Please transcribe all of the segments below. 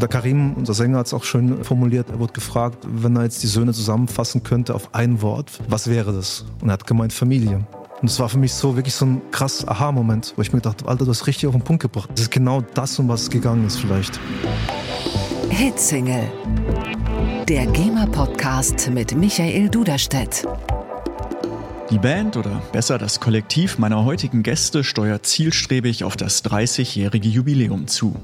Der Karim, unser Sänger, hat es auch schön formuliert. Er wurde gefragt, wenn er jetzt die Söhne zusammenfassen könnte auf ein Wort, was wäre das? Und er hat gemeint Familie. Und es war für mich so wirklich so ein krass Aha-Moment, wo ich mir dachte, Alter, du hast richtig auf den Punkt gebracht. Das ist genau das, um was es gegangen ist vielleicht. Hitsingle. Der GEMA-Podcast mit Michael Duderstedt. Die Band oder besser das Kollektiv meiner heutigen Gäste steuert zielstrebig auf das 30-jährige Jubiläum zu.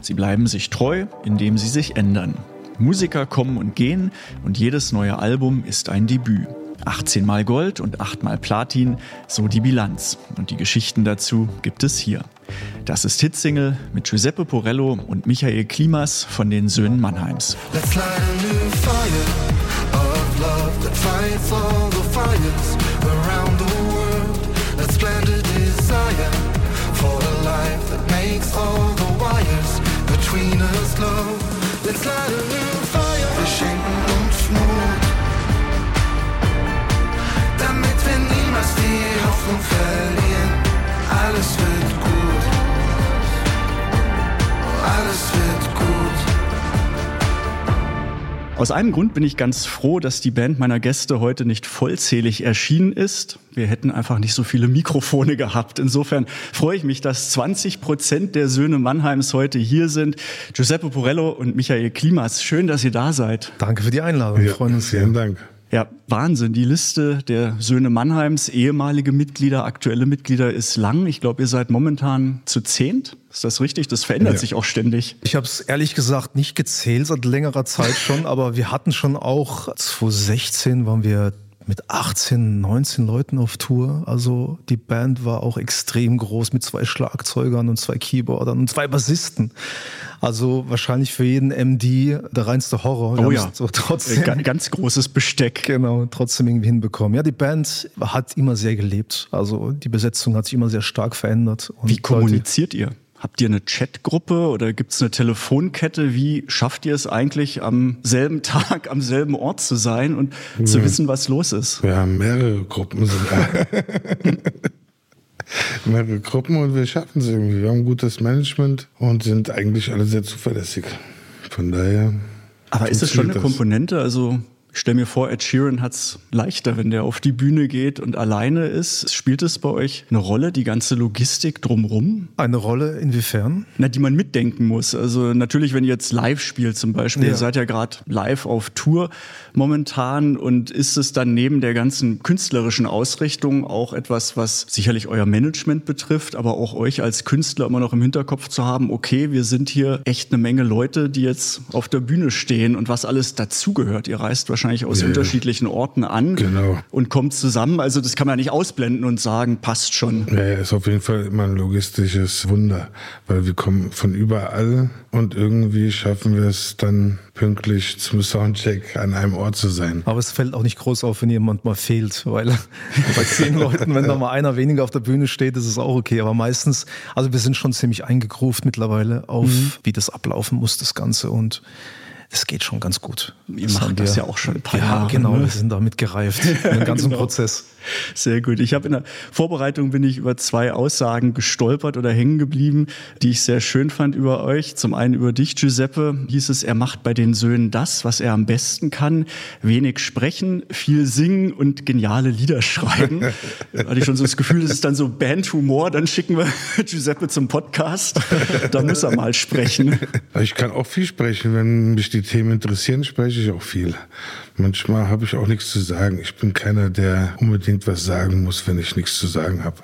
Sie bleiben sich treu, indem sie sich ändern. Musiker kommen und gehen und jedes neue Album ist ein Debüt. 18 mal Gold und 8 mal Platin, so die Bilanz. Und die Geschichten dazu gibt es hier. Das ist Hitsingle mit Giuseppe Porello und Michael Klimas von den Söhnen Mannheims. Let's Wir schenken uns Mut, damit wir niemals die Hoffnung verlieren. Alles wird gut. Aus einem Grund bin ich ganz froh, dass die Band meiner Gäste heute nicht vollzählig erschienen ist. Wir hätten einfach nicht so viele Mikrofone gehabt. Insofern freue ich mich, dass 20 Prozent der Söhne Mannheims heute hier sind. Giuseppe Porello und Michael Klimas. Schön, dass ihr da seid. Danke für die Einladung. Wir freuen uns. Vielen Dank. Ja, Wahnsinn. Die Liste der Söhne Mannheims, ehemalige Mitglieder, aktuelle Mitglieder ist lang. Ich glaube, ihr seid momentan zu zehnt. Ist das richtig? Das verändert ja. sich auch ständig. Ich habe es ehrlich gesagt nicht gezählt seit längerer Zeit schon, aber wir hatten schon auch 2016 waren wir mit 18, 19 Leuten auf Tour. Also die Band war auch extrem groß mit zwei Schlagzeugern und zwei Keyboardern und zwei Bassisten. Also wahrscheinlich für jeden MD der reinste Horror. Oh ja, so trotzdem, ganz, ganz großes Besteck. Genau, trotzdem irgendwie hinbekommen. Ja, die Band hat immer sehr gelebt. Also die Besetzung hat sich immer sehr stark verändert. Wie kommuniziert Leute, ihr? Habt ihr eine Chatgruppe oder gibt es eine Telefonkette? Wie schafft ihr es eigentlich, am selben Tag, am selben Ort zu sein und ja. zu wissen, was los ist? Wir haben mehrere Gruppen sogar. mehrere Gruppen und wir schaffen es irgendwie. Wir haben gutes Management und sind eigentlich alle sehr zuverlässig. Von daher. Aber ist es schon eine das. Komponente? Also ich stelle mir vor, Ed Sheeran hat es leichter, wenn der auf die Bühne geht und alleine ist. Spielt es bei euch eine Rolle, die ganze Logistik drumrum? Eine Rolle inwiefern? Na, die man mitdenken muss. Also natürlich, wenn ihr jetzt live spielt zum Beispiel, ja. ihr seid ja gerade live auf Tour momentan und ist es dann neben der ganzen künstlerischen Ausrichtung auch etwas, was sicherlich euer Management betrifft, aber auch euch als Künstler immer noch im Hinterkopf zu haben, okay, wir sind hier echt eine Menge Leute, die jetzt auf der Bühne stehen und was alles dazugehört. Ihr reist wahrscheinlich wahrscheinlich aus ja, unterschiedlichen Orten an genau. und kommt zusammen. Also das kann man nicht ausblenden und sagen, passt schon. Ja, ist auf jeden Fall immer ein logistisches Wunder, weil wir kommen von überall und irgendwie schaffen wir es dann pünktlich zum Soundcheck an einem Ort zu sein. Aber es fällt auch nicht groß auf, wenn jemand mal fehlt, weil bei zehn Leuten, wenn da mal einer weniger auf der Bühne steht, ist es auch okay. Aber meistens, also wir sind schon ziemlich eingegruft mittlerweile auf, mhm. wie das ablaufen muss, das Ganze und es geht schon ganz gut. Ihr macht das ja auch schon ein paar ja, Jahre. Genau, ne? wir sind damit gereift, den ganzen genau. Prozess. Sehr gut. Ich habe in der Vorbereitung bin ich über zwei Aussagen gestolpert oder hängen geblieben, die ich sehr schön fand über euch. Zum einen über dich, Giuseppe, hieß es, er macht bei den Söhnen das, was er am besten kann. Wenig sprechen, viel singen und geniale Lieder schreiben. da hatte ich schon so das Gefühl, das ist dann so Bandhumor. Dann schicken wir Giuseppe zum Podcast. Da muss er mal sprechen. Ich kann auch viel sprechen. Wenn mich die Themen interessieren, spreche ich auch viel. Manchmal habe ich auch nichts zu sagen. Ich bin keiner, der unbedingt was sagen muss, wenn ich nichts zu sagen habe.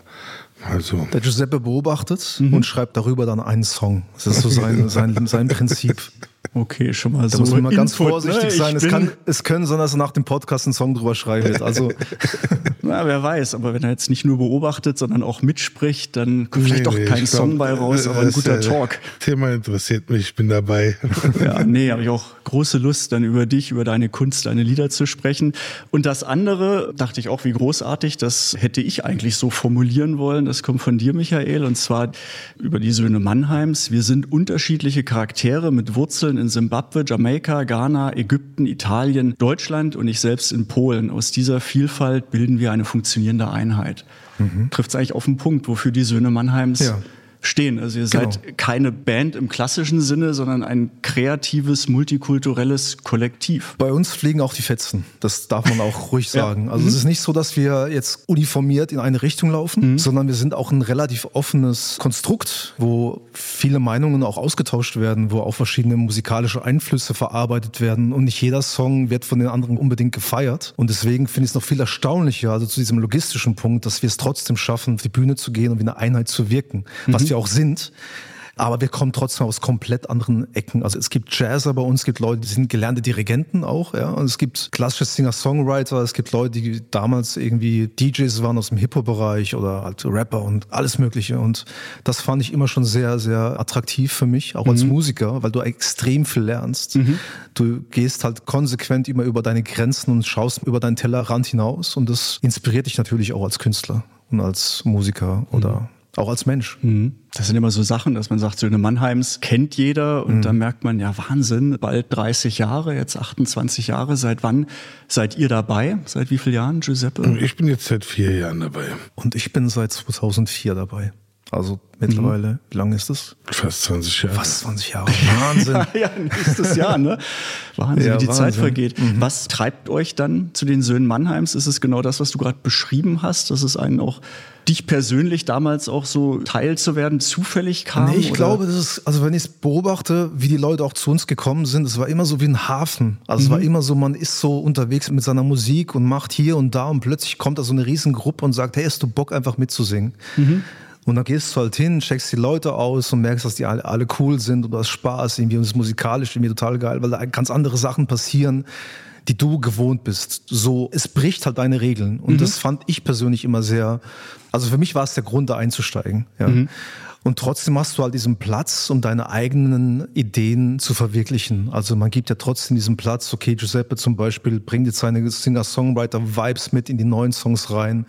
Also. Der Giuseppe beobachtet mhm. und schreibt darüber dann einen Song. Das ist so sein, sein, sein Prinzip. Okay, schon mal da so. muss man mal ganz Input, vorsichtig ne? sein. Es kann, es können sein, dass er nach dem Podcast einen Song drüber schreiben wird. Also. Na, wer weiß. Aber wenn er jetzt nicht nur beobachtet, sondern auch mitspricht, dann kommt vielleicht nee, doch kein Song glaub, bei raus, aber ein guter äh, Talk. Thema interessiert mich, ich bin dabei. Ja, nee, habe ich auch große Lust, dann über dich, über deine Kunst, deine Lieder zu sprechen. Und das andere, dachte ich auch, wie großartig, das hätte ich eigentlich so formulieren wollen. Das kommt von dir, Michael, und zwar über die Söhne Mannheims. Wir sind unterschiedliche Charaktere mit Wurzeln in Simbabwe, Jamaika, Ghana, Ägypten, Italien, Deutschland und ich selbst in Polen. Aus dieser Vielfalt bilden wir eine funktionierende Einheit. Mhm. Trifft es eigentlich auf den Punkt, wofür die Söhne Mannheims ja stehen. Also ihr Genau. seid keine Band im klassischen Sinne, sondern ein kreatives, multikulturelles Kollektiv. Bei uns fliegen auch die Fetzen. Das darf man auch ruhig Ja. sagen. Also es ist nicht so, dass wir jetzt uniformiert in eine Richtung laufen, sondern wir sind auch ein relativ offenes Konstrukt, wo viele Meinungen auch ausgetauscht werden, wo auch verschiedene musikalische Einflüsse verarbeitet werden und nicht jeder Song wird von den anderen unbedingt gefeiert. Und deswegen finde ich es noch viel erstaunlicher, also zu diesem logistischen Punkt, dass wir es trotzdem schaffen, auf die Bühne zu gehen und wie eine Einheit zu wirken, was wir auch sind. Aber wir kommen trotzdem aus komplett anderen Ecken. Also es gibt Jazzer bei uns, es gibt Leute, die sind gelernte Dirigenten auch, ja. Und es gibt klassische Singer-Songwriter, es gibt Leute, die damals irgendwie DJs waren aus dem Hip-Hop-Bereich oder halt Rapper und alles Mögliche. Und das fand ich immer schon sehr, sehr attraktiv für mich, auch als Musiker, weil du extrem viel lernst. Du gehst halt konsequent immer über deine Grenzen und schaust über deinen Tellerrand hinaus. Und das inspiriert dich natürlich auch als Künstler und als Musiker oder auch als Mensch. Das sind immer so Sachen, dass man sagt, Söhne Mannheims kennt jeder und dann merkt man, ja Wahnsinn, bald 30 Jahre, jetzt 28 Jahre. Seit wann seid ihr dabei? Seit wie vielen Jahren, Giuseppe? Ich bin jetzt seit vier Jahren dabei. Und ich bin seit 2004 dabei. Also mittlerweile, wie lange ist das? Fast 20 Jahre. Fast 20 Jahre. Wahnsinn. ja, nächstes Jahr, ne? Wahnsinn, Ja, wie die Wahnsinn. Zeit vergeht. Was treibt euch dann zu den Söhnen Mannheims? Ist es genau das, was du gerade beschrieben hast, dass es einen auch dich persönlich damals auch so Teil zu werden zufällig kam? Nee, ich oder? glaube, das ist, also wenn ich es beobachte, wie die Leute auch zu uns gekommen sind, es war immer so wie ein Hafen. Also es war immer so, man ist so unterwegs mit seiner Musik und macht hier und da und plötzlich kommt da so eine Riesengruppe und sagt, hey, hast du Bock einfach mitzusingen? Und dann gehst du halt hin, checkst die Leute aus und merkst, dass die alle, alle cool sind und du hast Spaß irgendwie und es ist musikalisch irgendwie total geil, weil da ganz andere Sachen passieren, die du gewohnt bist. So, es bricht halt deine Regeln. Und das fand ich persönlich immer sehr, also für mich war es der Grund, da einzusteigen. Ja. Und trotzdem hast du halt diesen Platz, um deine eigenen Ideen zu verwirklichen. Also man gibt ja trotzdem diesen Platz, okay, Giuseppe zum Beispiel bringt jetzt seine Singer-Songwriter-Vibes mit in die neuen Songs rein.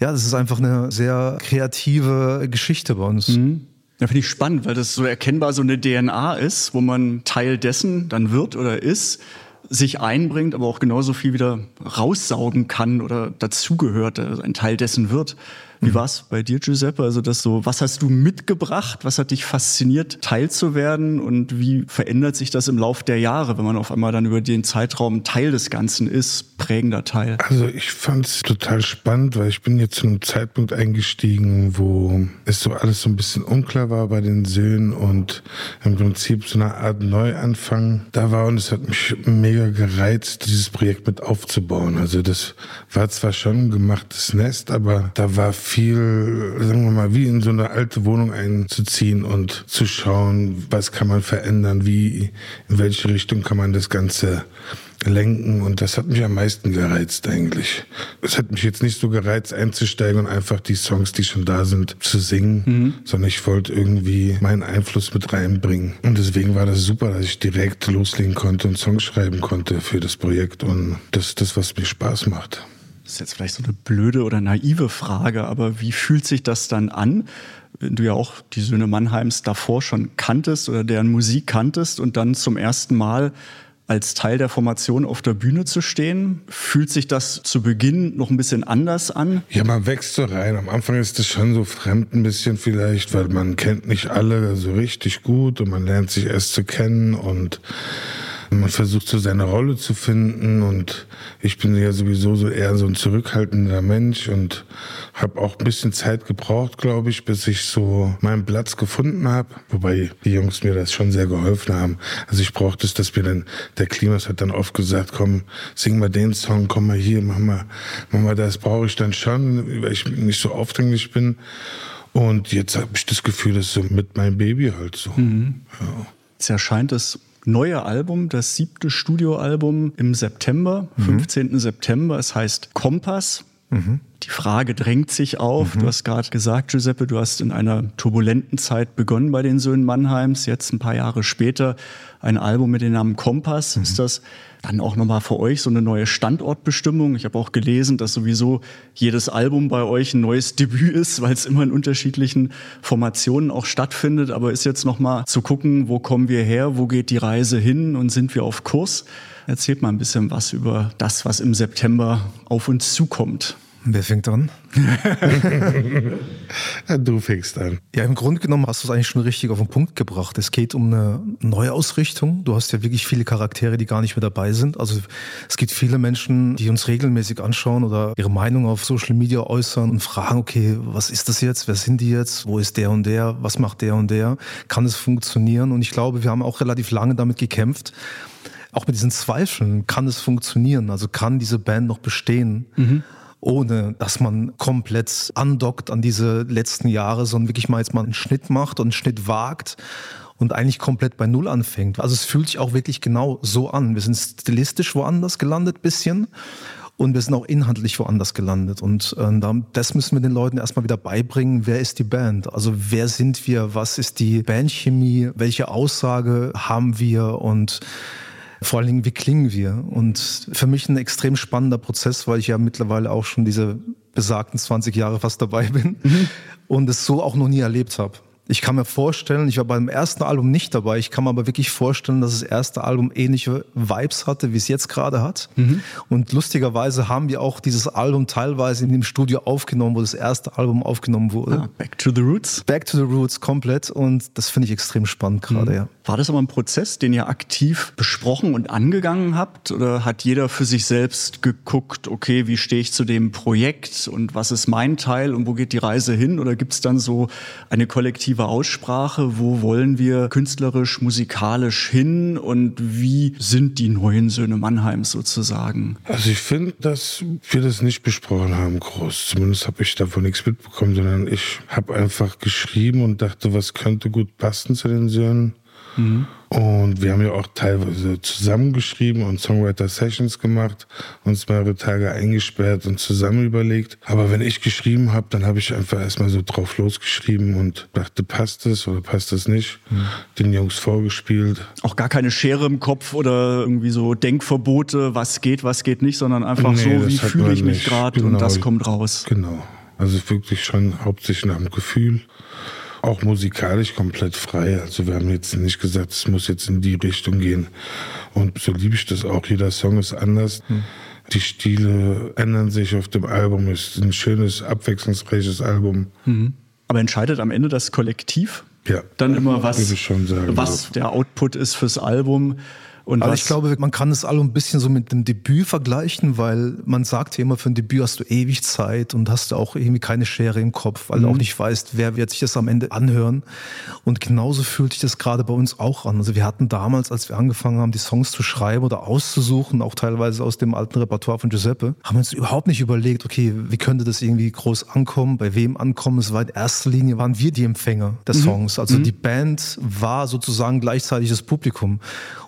Ja, das ist einfach eine sehr kreative Geschichte bei uns. Ja, finde ich spannend, weil das so erkennbar so eine DNA ist, wo man Teil dessen dann wird oder ist, sich einbringt, aber auch genauso viel wieder raussaugen kann oder dazugehört, also ein Teil dessen wird. Wie war's bei dir, Giuseppe? Also das so, was hast du mitgebracht? Was hat dich fasziniert, Teil zu werden? Und wie verändert sich das im Lauf der Jahre, wenn man auf einmal dann über den Zeitraum Teil des Ganzen ist, prägender Teil? Also ich fand es total spannend, weil ich bin jetzt zu einem Zeitpunkt eingestiegen, wo es so alles so ein bisschen unklar war bei den Söhnen und im Prinzip so eine Art Neuanfang da war und es hat mich mega gereizt, dieses Projekt mit aufzubauen. Also das war zwar schon ein gemachtes Nest, aber da war viel, sagen wir mal, wie in so eine alte Wohnung einzuziehen und zu schauen, was kann man verändern, wie, in welche Richtung kann man das Ganze lenken und das hat mich am meisten gereizt eigentlich. Es hat mich jetzt nicht so gereizt einzusteigen und einfach die Songs, die schon da sind, zu singen, sondern ich wollte irgendwie meinen Einfluss mit reinbringen. Und deswegen war das super, dass ich direkt loslegen konnte und Songs schreiben konnte für das Projekt und das ist das, was mir Spaß macht. Das ist jetzt vielleicht so eine blöde oder naive Frage, aber wie fühlt sich das dann an, wenn du ja auch die Söhne Mannheims davor schon kanntest oder deren Musik kanntest und dann zum ersten Mal als Teil der Formation auf der Bühne zu stehen? Fühlt sich das zu Beginn noch ein bisschen anders an? Ja, man wächst so rein. Am Anfang ist das schon so fremd ein bisschen vielleicht, weil man kennt nicht alle so richtig gut und man lernt sich erst zu kennen und man versucht so seine Rolle zu finden und ich bin ja sowieso so eher so ein zurückhaltender Mensch und habe auch ein bisschen Zeit gebraucht, glaube ich, bis ich so meinen Platz gefunden habe. Wobei die Jungs mir das schon sehr geholfen haben. Also ich brauchte es, dass mir dann, der Klimas hat dann oft gesagt, komm, sing mal den Song, komm mal hier, mach mal, mach mal das, brauche ich dann schon, weil ich nicht so aufdringlich bin. Und jetzt habe ich das Gefühl, das ist so mit meinem Baby halt so. Ja. Es erscheint das neue Album, das siebte Studioalbum im September, 15. September. Es heißt Kompass. Die Frage drängt sich auf. Du hast gerade gesagt, Giuseppe, du hast in einer turbulenten Zeit begonnen bei den Söhnen Mannheims. Jetzt ein paar Jahre später ein Album mit dem Namen Kompass. Ist das dann auch nochmal für euch so eine neue Standortbestimmung? Ich habe auch gelesen, dass sowieso jedes Album bei euch ein neues Debüt ist, weil es immer in unterschiedlichen Formationen auch stattfindet. Aber ist jetzt nochmal zu gucken, wo kommen wir her, wo geht die Reise hin und sind wir auf Kurs? Erzählt mal ein bisschen was über das, was im September auf uns zukommt. Wer fängt an? du fängst an. Ja, im Grunde genommen hast du es eigentlich schon richtig auf den Punkt gebracht. Es geht um eine Neuausrichtung. Du hast ja wirklich viele Charaktere, die gar nicht mehr dabei sind. Also es gibt viele Menschen, die uns regelmäßig anschauen oder ihre Meinung auf Social Media äußern und fragen, okay, was ist das jetzt? Wer sind die jetzt? Wo ist der und der? Was macht der und der? Kann es funktionieren? Und ich glaube, wir haben auch relativ lange damit gekämpft, auch mit diesen Zweifeln, kann es funktionieren? Also kann diese Band noch bestehen? Mhm ohne dass man komplett andockt an diese letzten Jahre, sondern wirklich mal jetzt mal einen Schnitt macht und einen Schnitt wagt und eigentlich komplett bei Null anfängt. Also es fühlt sich auch wirklich genau so an. Wir sind stilistisch woanders gelandet bisschen und wir sind auch inhaltlich woanders gelandet. Und äh, das müssen wir den Leuten erstmal wieder beibringen. Wer ist die Band? Also wer sind wir? Was ist die Bandchemie? Welche Aussage haben wir? Und vor allen Dingen, wie klingen wir? Und für mich ein extrem spannender Prozess, weil ich ja mittlerweile auch schon diese besagten 20 Jahre fast dabei bin mhm. und es so auch noch nie erlebt habe. Ich kann mir vorstellen, ich war beim ersten Album nicht dabei, ich kann mir aber wirklich vorstellen, dass das erste Album ähnliche Vibes hatte, wie es jetzt gerade hat. Mhm. Und lustigerweise haben wir auch dieses Album teilweise in dem Studio aufgenommen, wo das erste Album aufgenommen wurde. Ah, back to the Roots? Back to the Roots, komplett. Und das finde ich extrem spannend gerade, mhm. ja. War das aber ein Prozess, den ihr aktiv besprochen und angegangen habt? Oder hat jeder für sich selbst geguckt, okay, wie stehe ich zu dem Projekt und was ist mein Teil und wo geht die Reise hin? Oder gibt es dann so eine kollektive aktive Aussprache. Wo wollen wir künstlerisch, musikalisch hin und wie sind die neuen Söhne Mannheims sozusagen? Also ich finde, dass wir das nicht besprochen haben, groß. Zumindest habe ich davon nichts mitbekommen, sondern ich habe einfach geschrieben und dachte, was könnte gut passen zu den Söhnen. Mhm. Und wir haben ja auch teilweise zusammengeschrieben und Songwriter-Sessions gemacht, uns mehrere Tage eingesperrt und zusammen überlegt. Aber wenn ich geschrieben habe, dann habe ich einfach erstmal so drauf losgeschrieben und dachte, passt es oder passt es nicht. Mhm. Den Jungs vorgespielt. Auch gar keine Schere im Kopf oder irgendwie so Denkverbote, was geht, was geht nicht, sondern einfach nee, so, wie fühle ich mich gerade genau. und das kommt raus. Genau. Also wirklich schon hauptsächlich nach dem Gefühl auch musikalisch komplett frei. Also wir haben jetzt nicht gesagt, es muss jetzt in die Richtung gehen. Und so liebe ich das auch. Jeder Song ist anders. Hm. Die Stile ändern sich auf dem Album. Es ist ein schönes, abwechslungsreiches Album. Mhm. Aber entscheidet am Ende das Kollektiv? Ja. Dann immer, was, sagen, was der Output ist fürs Album. Und Aber ich glaube, man kann das alle ein bisschen so mit dem Debüt vergleichen, weil man sagt ja immer, für ein Debüt hast du ewig Zeit und hast auch irgendwie keine Schere im Kopf, weil mhm. du auch mhm. nicht weißt, wer wird sich das am Ende anhören. Und genauso fühlt sich das gerade bei uns auch an. Also wir hatten damals, als wir angefangen haben, die Songs zu schreiben oder auszusuchen, auch teilweise aus dem alten Repertoire von Giuseppe, haben wir uns überhaupt nicht überlegt, okay, wie könnte das irgendwie groß ankommen, bei wem ankommen. Es war in erster Linie, waren wir die Empfänger der mhm. Songs. Also mhm. die Band war sozusagen gleichzeitig das Publikum.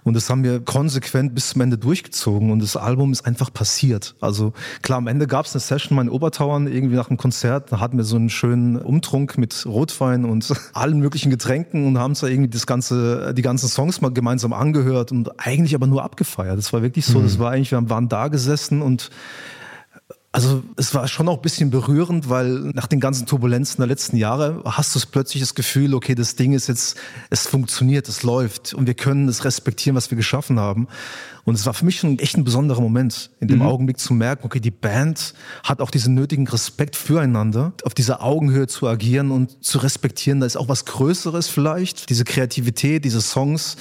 Und das haben wir konsequent bis zum Ende durchgezogen und das Album ist einfach passiert. Also klar, am Ende gab es eine Session in Obertauern, irgendwie nach einem Konzert, da hatten wir so einen schönen Umtrunk mit Rotwein und allen möglichen Getränken und haben uns da irgendwie das ganze, die ganzen Songs mal gemeinsam angehört und eigentlich aber nur abgefeiert. Das war wirklich so, mhm. das war eigentlich, wir waren da gesessen und also es war schon auch ein bisschen berührend, weil nach den ganzen Turbulenzen der letzten Jahre hast du plötzlich das Gefühl, okay, das Ding ist jetzt, es funktioniert, es läuft und wir können es respektieren, was wir geschaffen haben. Und es war für mich schon echt ein besonderer Moment, in dem mhm. Augenblick zu merken, okay, die Band hat auch diesen nötigen Respekt füreinander, auf dieser Augenhöhe zu agieren und zu respektieren, da ist auch was Größeres vielleicht, diese Kreativität, diese Songs,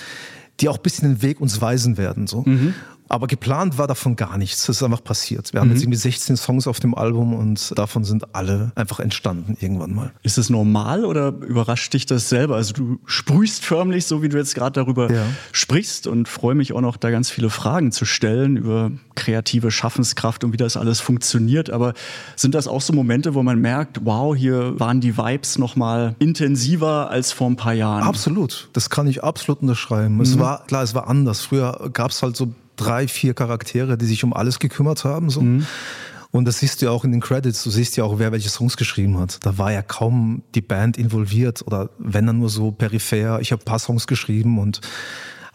die auch ein bisschen den Weg uns weisen werden. So. Mhm. Aber geplant war davon gar nichts. Das ist einfach passiert. Wir haben mhm. jetzt irgendwie 16 Songs auf dem Album und davon sind alle einfach entstanden irgendwann mal. Ist es normal oder überrascht dich das selber? Also du sprühst förmlich, so wie du jetzt gerade darüber ja. sprichst und freue mich auch noch, da ganz viele Fragen zu stellen über kreative Schaffenskraft und wie das alles funktioniert. Aber sind das auch so Momente, wo man merkt, wow, hier waren die Vibes noch mal intensiver als vor ein paar Jahren? Absolut. Das kann ich absolut unterschreiben. Mhm. Es war, klar, es war anders. Früher gab es halt so drei, vier Charaktere, die sich um alles gekümmert haben. So. Mhm. Und das siehst du ja auch in den Credits, du siehst ja auch, wer welche Songs geschrieben hat. Da war ja kaum die Band involviert oder wenn dann nur so peripher. Ich habe ein paar Songs geschrieben und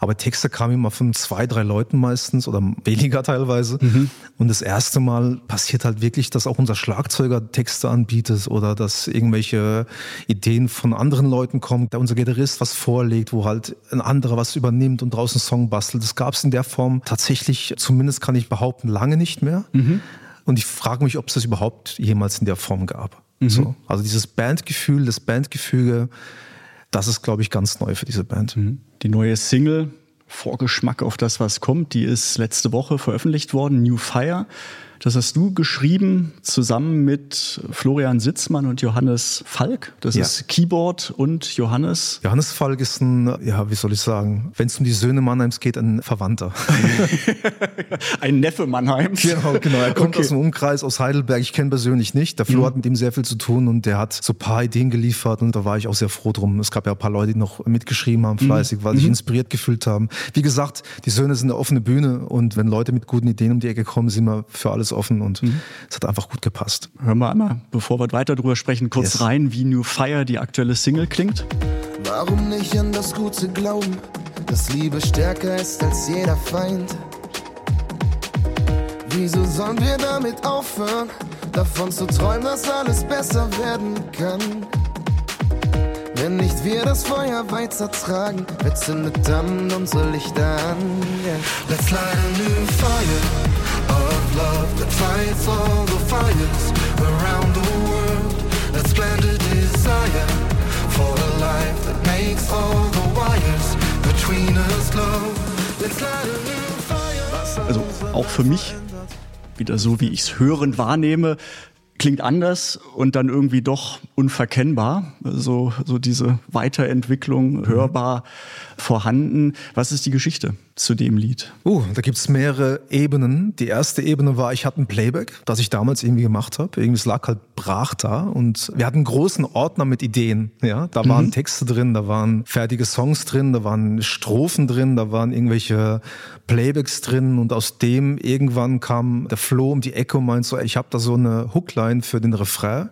aber Texte kamen immer von zwei, drei Leuten meistens oder weniger teilweise. Mhm. Und das erste Mal passiert halt wirklich, dass auch unser Schlagzeuger Texte anbietet oder dass irgendwelche Ideen von anderen Leuten kommen, da unser Gitarrist was vorlegt, wo halt ein anderer was übernimmt und draußen Song bastelt. Das gab es in der Form tatsächlich, zumindest kann ich behaupten, lange nicht mehr. Mhm. Und ich frage mich, ob es das überhaupt jemals in der Form gab. Mhm. So. Also dieses Bandgefühl, das Bandgefüge, das ist, glaube ich, ganz neu für diese Band. Mhm. Die neue Single, Vorgeschmack auf das, was kommt, die ist letzte Woche veröffentlicht worden, New Fire. Das hast du geschrieben zusammen mit Florian Sitzmann und Johannes Falk. Das ja. ist Keyboard und Johannes. Johannes Falk ist ein, ja, wie soll ich sagen, wenn es um die Söhne Mannheims geht, ein Verwandter. ein Neffe Mannheims. Genau, genau. Er kommt okay. aus dem Umkreis aus Heidelberg. Ich kenne persönlich nicht. Der Flo mhm. hat mit ihm sehr viel zu tun und der hat so ein paar Ideen geliefert und da war ich auch sehr froh drum. Es gab ja ein paar Leute, die noch mitgeschrieben haben, fleißig, mhm. weil sich mhm. inspiriert gefühlt haben. Wie gesagt, die Söhne sind eine offene Bühne und wenn Leute mit guten Ideen um die Ecke kommen, sind wir für alles offen und mhm. es hat einfach gut gepasst. Hören wir einmal, bevor wir weiter drüber sprechen, kurz yes. rein, wie New Fire, die aktuelle Single, klingt. Warum nicht an das Gute glauben, dass Liebe stärker ist als jeder Feind? Wieso sollen wir damit aufhören, davon zu träumen, dass alles besser werden kann? Wenn nicht wir das Feuer weiter tragen, wer zündet dann unsere Lichter an? Yeah. Let's light a new fire love that fights all the fires around the world. Let's plant desire for a life that makes all the wires between us glow. Let's light a new fire. Also auch für mich wieder so, wie ich es hörend wahrnehme, klingt anders und dann irgendwie doch unverkennbar. So, so diese Weiterentwicklung hörbar vorhanden. Was ist die Geschichte zu dem Lied? Uh, da gibt's mehrere Ebenen. Die erste Ebene war, ich hatte ein Playback, das ich damals irgendwie gemacht habe. Irgendwie es lag halt brach da und wir hatten einen großen Ordner mit Ideen. Ja, da waren mhm. Texte drin, da waren fertige Songs drin, da waren Strophen drin, da waren irgendwelche Playbacks drin und aus dem irgendwann kam der Flo um die Ecke und meint so, ich habe da so eine Hookline für den Refrain.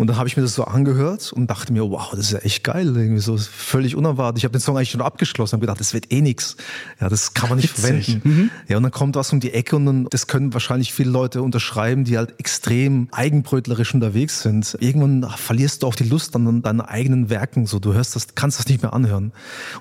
Und dann habe ich mir das so angehört und dachte mir, wow, das ist ja echt geil, irgendwie so völlig unerwartet. Ich habe den Song eigentlich schon abgeschlossen und gedacht, das wird eh nix. Ja, das kann man nicht Witzig. verwenden. Mhm. Ja, und dann kommt was um die Ecke und dann, das können wahrscheinlich viele Leute unterschreiben, die halt extrem eigenbrötlerisch unterwegs sind. Irgendwann verlierst du auch die Lust an deinen eigenen Werken. So, du hörst das, kannst das nicht mehr anhören.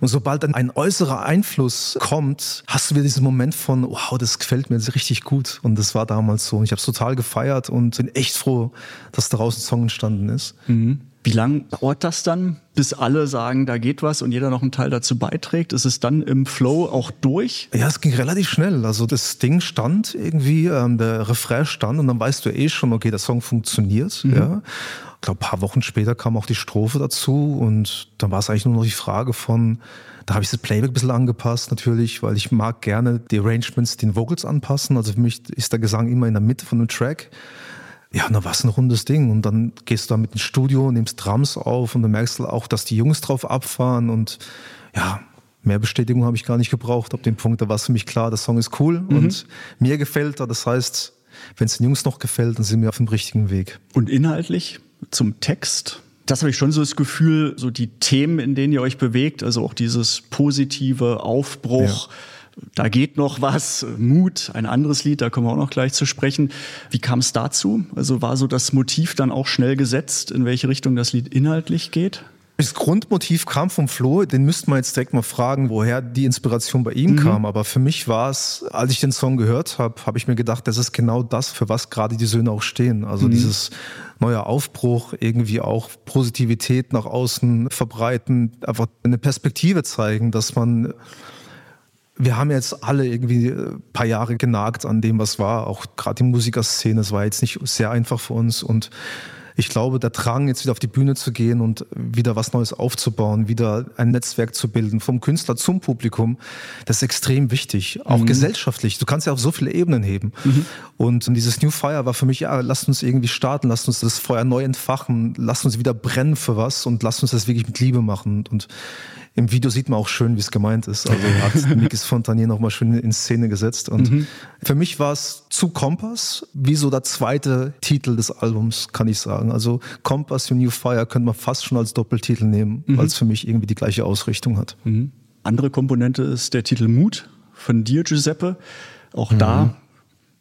Und sobald dann ein äußerer Einfluss kommt, hast du wieder diesen Moment von, wow, das gefällt mir richtig gut. Und das war damals so. Und ich habe es total gefeiert und bin echt froh, dass daraus ein Song entstand entstanden ist. Mhm. Wie lange dauert das dann, bis alle sagen, da geht was und jeder noch einen Teil dazu beiträgt? Ist es dann im Flow auch durch? Ja, es ging relativ schnell. Also das Ding stand irgendwie, ähm, der Refrain stand und dann weißt du eh schon, okay, der Song funktioniert. Mhm. Ja. Ich glaube, ein paar Wochen später kam auch die Strophe dazu und dann war es eigentlich nur noch die Frage von, da habe ich das Playback ein bisschen angepasst natürlich, weil ich mag gerne die Arrangements den Vocals anpassen. Also für mich ist der Gesang immer in der Mitte von dem Track. Ja, war es ein rundes Ding. Und dann gehst du da mit ins Studio, nimmst Drums auf und dann merkst du auch, dass die Jungs drauf abfahren und ja, mehr Bestätigung habe ich gar nicht gebraucht. Ab dem Punkt, da war es für mich klar, der Song ist cool mhm. und mir gefällt er. Das heißt, wenn es den Jungs noch gefällt, dann sind wir auf dem richtigen Weg. Und inhaltlich zum Text? Das habe ich schon so das Gefühl, so die Themen, in denen ihr euch bewegt, also auch dieses positive Aufbruch. Ja da geht noch was, Mut, ein anderes Lied, da kommen wir auch noch gleich zu sprechen. Wie kam es dazu? Also war so das Motiv dann auch schnell gesetzt, in welche Richtung das Lied inhaltlich geht? Das Grundmotiv kam vom Flo, den müssten wir jetzt direkt mal fragen, woher die Inspiration bei ihm mhm. kam. Aber für mich war es, als ich den Song gehört habe, habe ich mir gedacht, das ist genau das, für was gerade die Söhne auch stehen. Also mhm. dieses neue Aufbruch, irgendwie auch Positivität nach außen verbreiten, einfach eine Perspektive zeigen, dass man wir haben jetzt alle irgendwie ein äh, paar Jahre genagt an dem, was war. Auch gerade die Musikerszene, es war jetzt nicht sehr einfach für uns. Und ich glaube, der Drang, jetzt wieder auf die Bühne zu gehen und wieder was Neues aufzubauen, wieder ein Netzwerk zu bilden, vom Künstler zum Publikum, das ist extrem wichtig. Auch mhm. gesellschaftlich. Du kannst ja auf so viele Ebenen heben. Mhm. Und dieses New Fire war für mich, ja, lasst uns irgendwie starten, lasst uns das Feuer neu entfachen, lasst uns wieder brennen für was und lasst uns das wirklich mit Liebe machen. Und im Video sieht man auch schön, wie es gemeint ist. Also hat Mikis Fontanier nochmal schön in Szene gesetzt. Und mhm. für mich war es zu Kompass, wie so der zweite Titel des Albums, kann ich sagen. Also Kompass, Your New Fire könnte man fast schon als Doppeltitel nehmen, mhm. weil es für mich irgendwie die gleiche Ausrichtung hat. Mhm. Andere Komponente ist der Titel Mut von dir, Giuseppe. Auch da, mhm.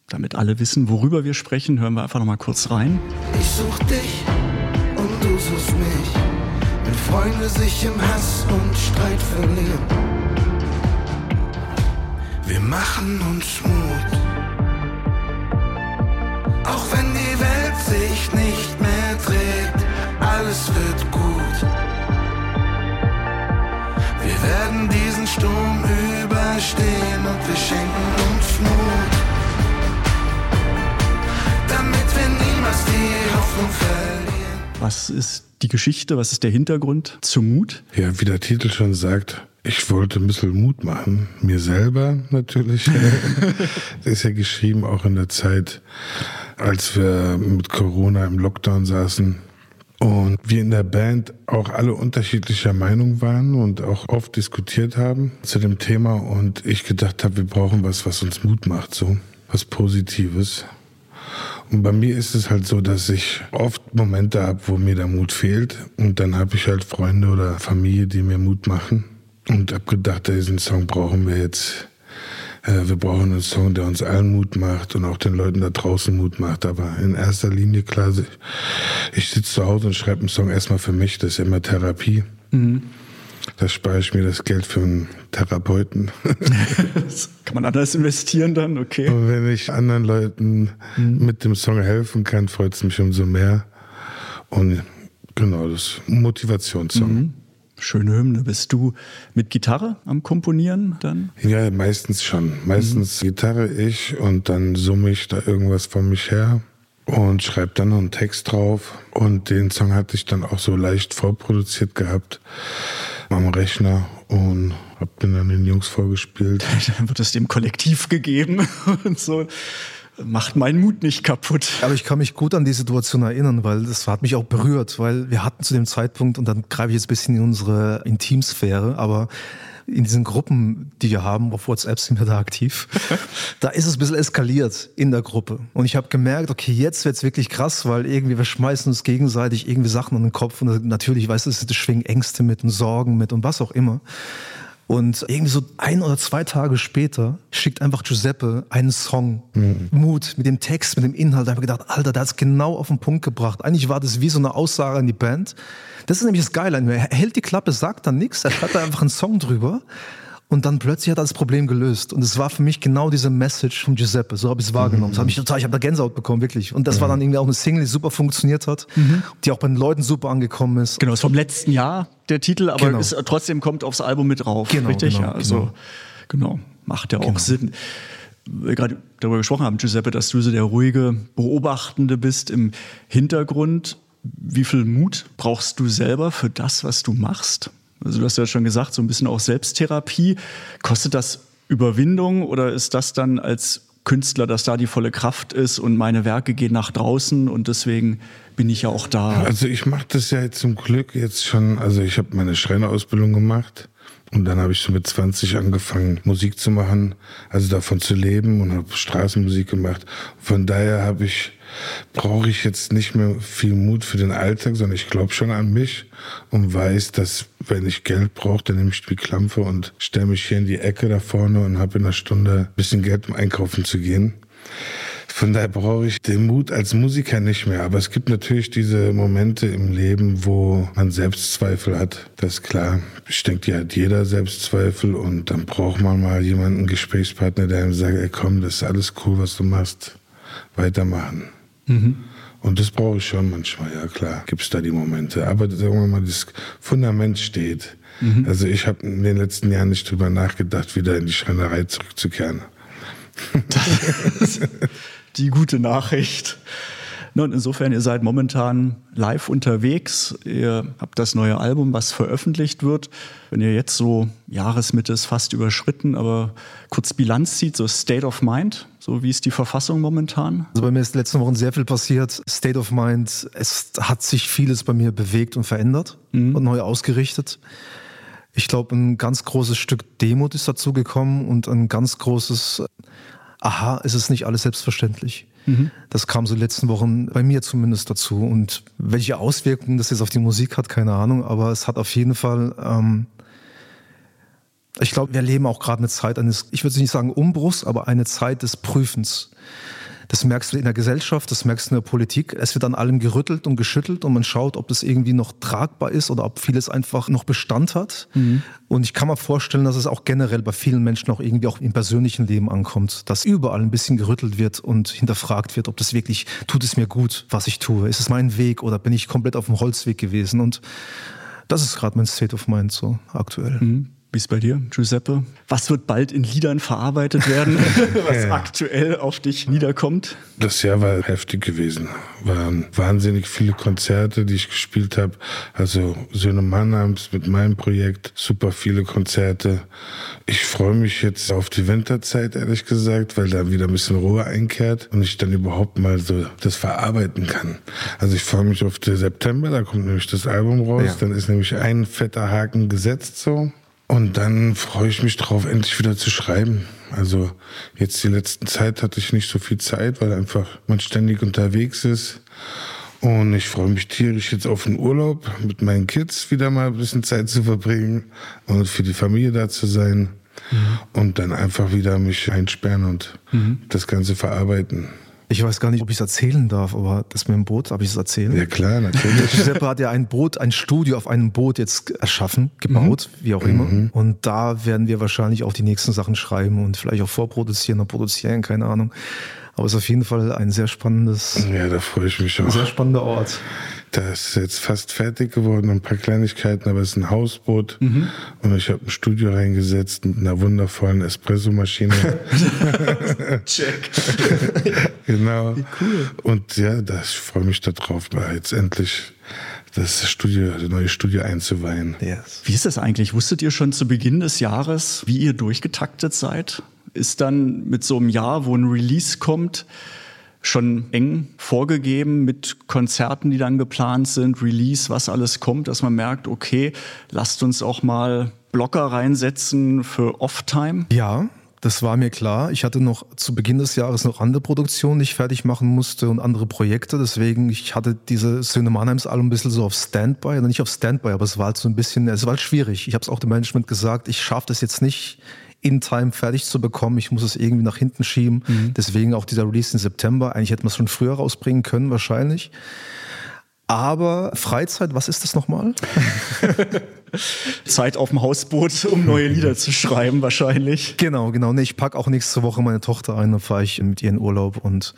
damit alle wissen, worüber wir sprechen, hören wir einfach nochmal kurz rein. Ich such dich und du suchst mich. Freunde sich im Hass und Streit verlieren. Wir machen uns Mut. Auch wenn die Welt sich nicht mehr dreht, alles wird gut. Wir werden diesen Sturm überstehen und wir schenken uns Mut. Damit wir niemals die Hoffnung verlieren. Was ist die Geschichte, was ist der Hintergrund zu Mut? Ja, wie der Titel schon sagt, ich wollte ein bisschen Mut machen. Mir selber natürlich. das ist ja geschrieben auch in der Zeit, als wir mit Corona im Lockdown saßen. Und wir in der Band auch alle unterschiedlicher Meinung waren und auch oft diskutiert haben zu dem Thema. Und ich gedacht habe, wir brauchen was, was uns Mut macht, so was Positives. Bei mir ist es halt so, dass ich oft Momente habe, wo mir der Mut fehlt. Und dann habe ich halt Freunde oder Familie, die mir Mut machen. Und habe gedacht, diesen Song brauchen wir jetzt. Äh, wir brauchen einen Song, der uns allen Mut macht und auch den Leuten da draußen Mut macht. Aber in erster Linie, klar, ich sitze zu Hause und schreibe einen Song erstmal für mich. Das ist immer Therapie. Mhm. Da spare ich mir das Geld für einen Therapeuten. das kann man anders investieren dann, okay. Und wenn ich anderen Leuten mhm. mit dem Song helfen kann, freut es mich umso mehr. Und genau, das ist ein Motivationssong. Mhm. Schöne Hymne. Bist du mit Gitarre am Komponieren dann? Ja, meistens schon. Meistens mhm. Gitarre ich und dann summe ich da irgendwas von mich her und schreibe dann noch einen Text drauf. Und den Song hatte ich dann auch so leicht vorproduziert gehabt am Rechner und hab den dann den Jungs vorgespielt. Dann wird es dem Kollektiv gegeben und so macht meinen Mut nicht kaputt. Aber ich kann mich gut an die Situation erinnern, weil das hat mich auch berührt, weil wir hatten zu dem Zeitpunkt, und dann greife ich jetzt ein bisschen in unsere Intimsphäre, aber in diesen Gruppen, die wir haben, auf WhatsApp sind wir da aktiv, da ist es ein bisschen eskaliert in der Gruppe. Und ich habe gemerkt, okay, jetzt wird's wirklich krass, weil irgendwie wir schmeißen uns gegenseitig irgendwie Sachen an den Kopf und natürlich, weißt du, es schwingen Ängste mit und Sorgen mit und was auch immer. Und irgendwie so ein oder zwei Tage später schickt einfach Giuseppe einen Song, mhm. Mut, mit dem Text, mit dem Inhalt. Da habe ich gedacht, Alter, der hat es genau auf den Punkt gebracht. Eigentlich war das wie so eine Aussage an die Band. Das ist nämlich das Geile. Er hält die Klappe, sagt dann nichts, er schreibt da einfach einen Song drüber. Und dann plötzlich hat er das Problem gelöst. Und es war für mich genau diese Message von Giuseppe. So habe ich es wahrgenommen. Mhm. Das habe ich total, ich habe da Gänsehaut bekommen, wirklich. Und das mhm. war dann irgendwie auch eine Single, die super funktioniert hat, mhm. die auch bei den Leuten super angekommen ist. Genau, ist vom letzten Jahr der Titel, aber genau. ist, trotzdem kommt aufs Album mit drauf. Genau, richtig? Genau, ja, also, genau. genau. Macht ja auch genau. Sinn. Wir gerade darüber gesprochen haben, Giuseppe, dass du so der ruhige Beobachtende bist im Hintergrund. Wie viel Mut brauchst du selber für das, was du machst? Also du hast ja schon gesagt, so ein bisschen auch Selbsttherapie. Kostet das Überwindung oder ist das dann als Künstler, dass da die volle Kraft ist und meine Werke gehen nach draußen und deswegen bin ich ja auch da. Also ich mache das ja jetzt zum Glück jetzt schon, also ich habe meine Schreinerausbildung gemacht und dann habe ich so mit 20 angefangen Musik zu machen, also davon zu leben und habe Straßenmusik gemacht. Von daher habe ich brauche ich jetzt nicht mehr viel Mut für den Alltag, sondern ich glaube schon an mich und weiß, dass wenn ich Geld brauche, dann nehme ich die Klampe und stelle mich hier in die Ecke da vorne und habe in einer Stunde ein bisschen Geld, um einkaufen zu gehen. Von daher brauche ich den Mut als Musiker nicht mehr. Aber es gibt natürlich diese Momente im Leben, wo man Selbstzweifel hat. Das ist klar. Ich denke, die hat jeder Selbstzweifel und dann braucht man mal jemanden, einen Gesprächspartner, der ihm sagt, ey komm, das ist alles cool, was du machst. Weitermachen. Mhm. Und das brauche ich schon manchmal, ja klar, gibt es da die Momente. Aber sagen wir mal, das Fundament steht. Mhm. Also ich habe in den letzten Jahren nicht drüber nachgedacht, wieder in die Schreinerei zurückzukehren. die gute Nachricht. Und insofern, ihr seid momentan live unterwegs. Ihr habt das neue Album, was veröffentlicht wird. Wenn ihr jetzt so Jahresmitte ist fast überschritten, aber kurz Bilanz zieht, so State of Mind, so wie ist die Verfassung momentan? Also bei mir ist letzten Wochen sehr viel passiert. State of Mind, es hat sich vieles bei mir bewegt und verändert mhm. und neu ausgerichtet. Ich glaube, ein ganz großes Stück Demut ist dazu gekommen und ein ganz großes Aha, es ist nicht alles selbstverständlich. Mhm. Das kam so in den letzten Wochen bei mir zumindest dazu. Und welche Auswirkungen das jetzt auf die Musik hat, keine Ahnung, aber es hat auf jeden Fall, ähm, ich glaube, wir erleben auch gerade eine Zeit eines, ich würde nicht sagen Umbruchs, aber eine Zeit des Prüfens. Das merkst du in der Gesellschaft, das merkst du in der Politik. Es wird an allem gerüttelt und geschüttelt und man schaut, ob das irgendwie noch tragbar ist oder ob vieles einfach noch Bestand hat. Mhm. Und ich kann mir vorstellen, dass es auch generell bei vielen Menschen auch irgendwie auch im persönlichen Leben ankommt, dass überall ein bisschen gerüttelt wird und hinterfragt wird, ob das wirklich, tut es mir gut, was ich tue? Ist es mein Weg oder bin ich komplett auf dem Holzweg gewesen? Und das ist gerade mein State of Mind so aktuell. Mhm. Wie ist bei dir, Giuseppe? Was wird bald in Liedern verarbeitet werden, was ja. aktuell auf dich niederkommt? Das Jahr war heftig gewesen. Waren wahnsinnig viele Konzerte, die ich gespielt habe. Also Söhne Mannheims mit meinem Projekt, super viele Konzerte. Ich freue mich jetzt auf die Winterzeit, ehrlich gesagt, weil da wieder ein bisschen Ruhe einkehrt und ich dann überhaupt mal so das verarbeiten kann. Also ich freue mich auf den September, da kommt nämlich das Album raus. Ja. Dann ist nämlich ein fetter Haken gesetzt so. Und dann freue ich mich drauf, endlich wieder zu schreiben. Also jetzt die letzten Zeit hatte ich nicht so viel Zeit, weil einfach man ständig unterwegs ist. Und ich freue mich tierisch jetzt auf den Urlaub mit meinen Kids wieder mal ein bisschen Zeit zu verbringen und für die Familie da zu sein. Mhm. Und dann einfach wieder mich einsperren und mhm. das Ganze verarbeiten. Ich weiß gar nicht, ob ich es erzählen darf, aber das mit dem Boot, habe ich es erzählt? Ja klar, natürlich. Giuseppe hat ja ein Boot, ein Studio auf einem Boot jetzt erschaffen, gebaut, mhm. wie auch immer. Mhm. Und da werden wir wahrscheinlich auch die nächsten Sachen schreiben und vielleicht auch vorproduzieren oder produzieren, keine Ahnung. Aber es ist auf jeden Fall ein sehr spannendes. Ja, da freue ich mich. Ein sehr spannender Ort. Das ist jetzt fast fertig geworden, ein paar Kleinigkeiten, aber es ist ein Hausboot. Mhm. Und ich habe ein Studio reingesetzt mit einer wundervollen Espressomaschine. Check. genau. Wie cool. Und ja, das, ich freue mich darauf, jetzt endlich das Studio, das neue Studio einzuweihen. Yes. Wie ist das eigentlich? Wusstet ihr schon zu Beginn des Jahres, wie ihr durchgetaktet seid? Ist dann mit so einem Jahr, wo ein Release kommt, schon eng vorgegeben mit Konzerten, die dann geplant sind, Release, was alles kommt, dass man merkt, okay, lasst uns auch mal Blocker reinsetzen für Off-Time? Ja, das war mir klar. Ich hatte noch zu Beginn des Jahres noch andere Produktionen, die ich fertig machen musste und andere Projekte. Deswegen, ich hatte diese Söhne Mannheims Album ein bisschen so auf Standby, nicht auf Standby, aber es war halt so ein bisschen, es war halt schwierig. Ich habe es auch dem Management gesagt, ich schaffe das jetzt nicht in Time fertig zu bekommen. Ich muss es irgendwie nach hinten schieben. Mhm. Deswegen auch dieser Release im September. Eigentlich hätte man es schon früher rausbringen können, wahrscheinlich. Aber Freizeit, was ist das nochmal? Zeit auf dem Hausboot, um neue Lieder zu schreiben, wahrscheinlich. Genau, genau. Nee, ich packe auch nächste Woche meine Tochter ein, dann fahre ich mit ihr in Urlaub und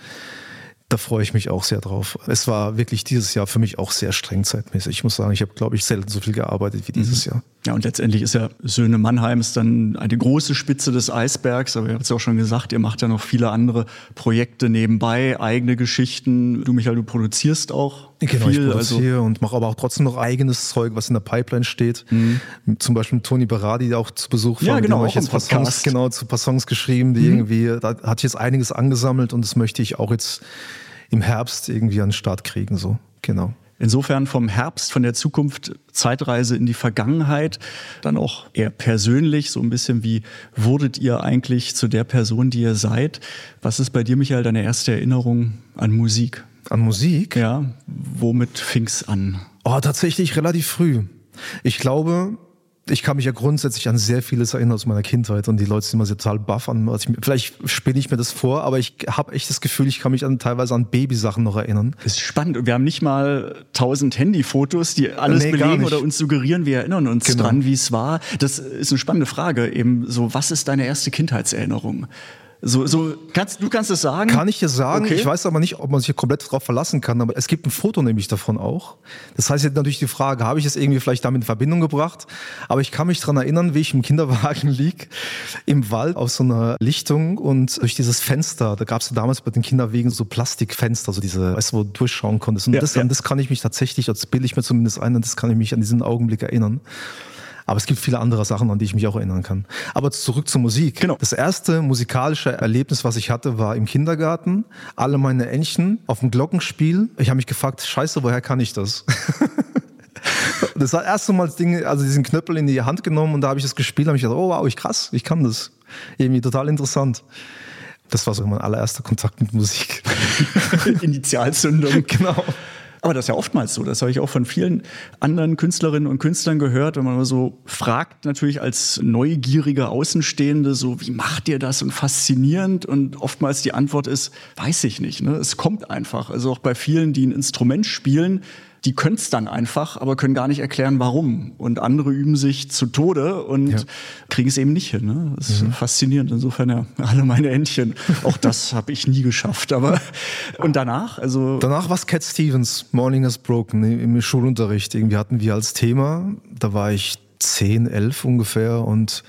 da freue ich mich auch sehr drauf. Es war wirklich dieses Jahr für mich auch sehr streng zeitmäßig. Ich muss sagen, ich habe, glaube ich, selten so viel gearbeitet wie dieses mhm. Jahr. Ja, und letztendlich ist ja Söhne Mannheims dann eine große Spitze des Eisbergs. Aber ihr habt es ja auch schon gesagt, ihr macht ja noch viele andere Projekte nebenbei, eigene Geschichten. Du, Michael, du produzierst auch genau, viel. Ich produziere also und mache aber auch trotzdem noch eigenes Zeug, was in der Pipeline steht. Mhm. Zum Beispiel mit Toni Berardi, der auch zu Besuch war. Ja, genau, ich jetzt paar Songs, genau, zu paar Songs geschrieben, die mhm. irgendwie, da hat jetzt einiges angesammelt und das möchte ich auch jetzt im Herbst irgendwie an den Start kriegen. So, genau. Insofern vom Herbst, von der Zukunft, Zeitreise in die Vergangenheit, dann auch eher persönlich, so ein bisschen wie wurdet ihr eigentlich zu der Person, die ihr seid? Was ist bei dir, Michael, deine erste Erinnerung an Musik? An Musik? Ja, womit fing's an? Oh, tatsächlich relativ früh. Ich glaube, ich kann mich ja grundsätzlich an sehr vieles erinnern aus meiner Kindheit und die Leute sind immer sehr total baff an. Also ich, vielleicht spiele ich mir das vor, aber ich habe echt das Gefühl, ich kann mich an teilweise an Babysachen noch erinnern. Das ist spannend und wir haben nicht mal tausend Handyfotos, die alles nee, belegen oder uns suggerieren, wir erinnern uns genau. dran, wie es war. Das ist eine spannende Frage eben so, was ist deine erste Kindheitserinnerung? So, so kannst, du kannst es sagen? Kann ich dir sagen. Okay. Ich weiß aber nicht, ob man sich hier komplett darauf verlassen kann. Aber es gibt ein Foto nämlich davon auch. Das heißt jetzt natürlich die Frage, habe ich es irgendwie vielleicht damit in Verbindung gebracht? Aber ich kann mich daran erinnern, wie ich im Kinderwagen lieg, im Wald auf so einer Lichtung und durch dieses Fenster, da gab es ja damals bei den Kinderwegen so Plastikfenster, so diese, weißt du, wo du durchschauen konntest. Und ja, das, ja. an das kann ich mich tatsächlich, das bilde ich mir zumindest ein, und das kann ich mich an diesen Augenblick erinnern. Aber es gibt viele andere Sachen, an die ich mich auch erinnern kann. Aber zurück zur Musik. Genau. Das erste musikalische Erlebnis, was ich hatte, war im Kindergarten. Alle meine Entchen auf dem Glockenspiel. Ich habe mich gefragt, scheiße, woher kann ich das? das war das erste Mal das Ding, also diesen Knöppel in die Hand genommen und da habe ich das gespielt, habe ich gedacht, oh wow, ich krass, ich kann das. Irgendwie total interessant. Das war so mein allererster Kontakt mit Musik. Initialzündung. genau. Aber das ist ja oftmals so. Das habe ich auch von vielen anderen Künstlerinnen und Künstlern gehört, wenn man mal so fragt, natürlich als neugierige Außenstehende, so, wie macht ihr das? Und faszinierend. Und oftmals die Antwort ist, weiß ich nicht. Ne? Es kommt einfach. Also auch bei vielen, die ein Instrument spielen, die können es dann einfach, aber können gar nicht erklären, warum. Und andere üben sich zu Tode und ja. kriegen es eben nicht hin. Ne? Das ist mhm. faszinierend. Insofern ja, alle meine Entchen. Auch das habe ich nie geschafft. Aber und danach, also danach war es Cat Stevens, Morning is Broken im Schulunterricht. Irgendwie hatten wir als Thema. Da war ich 10, 11 ungefähr und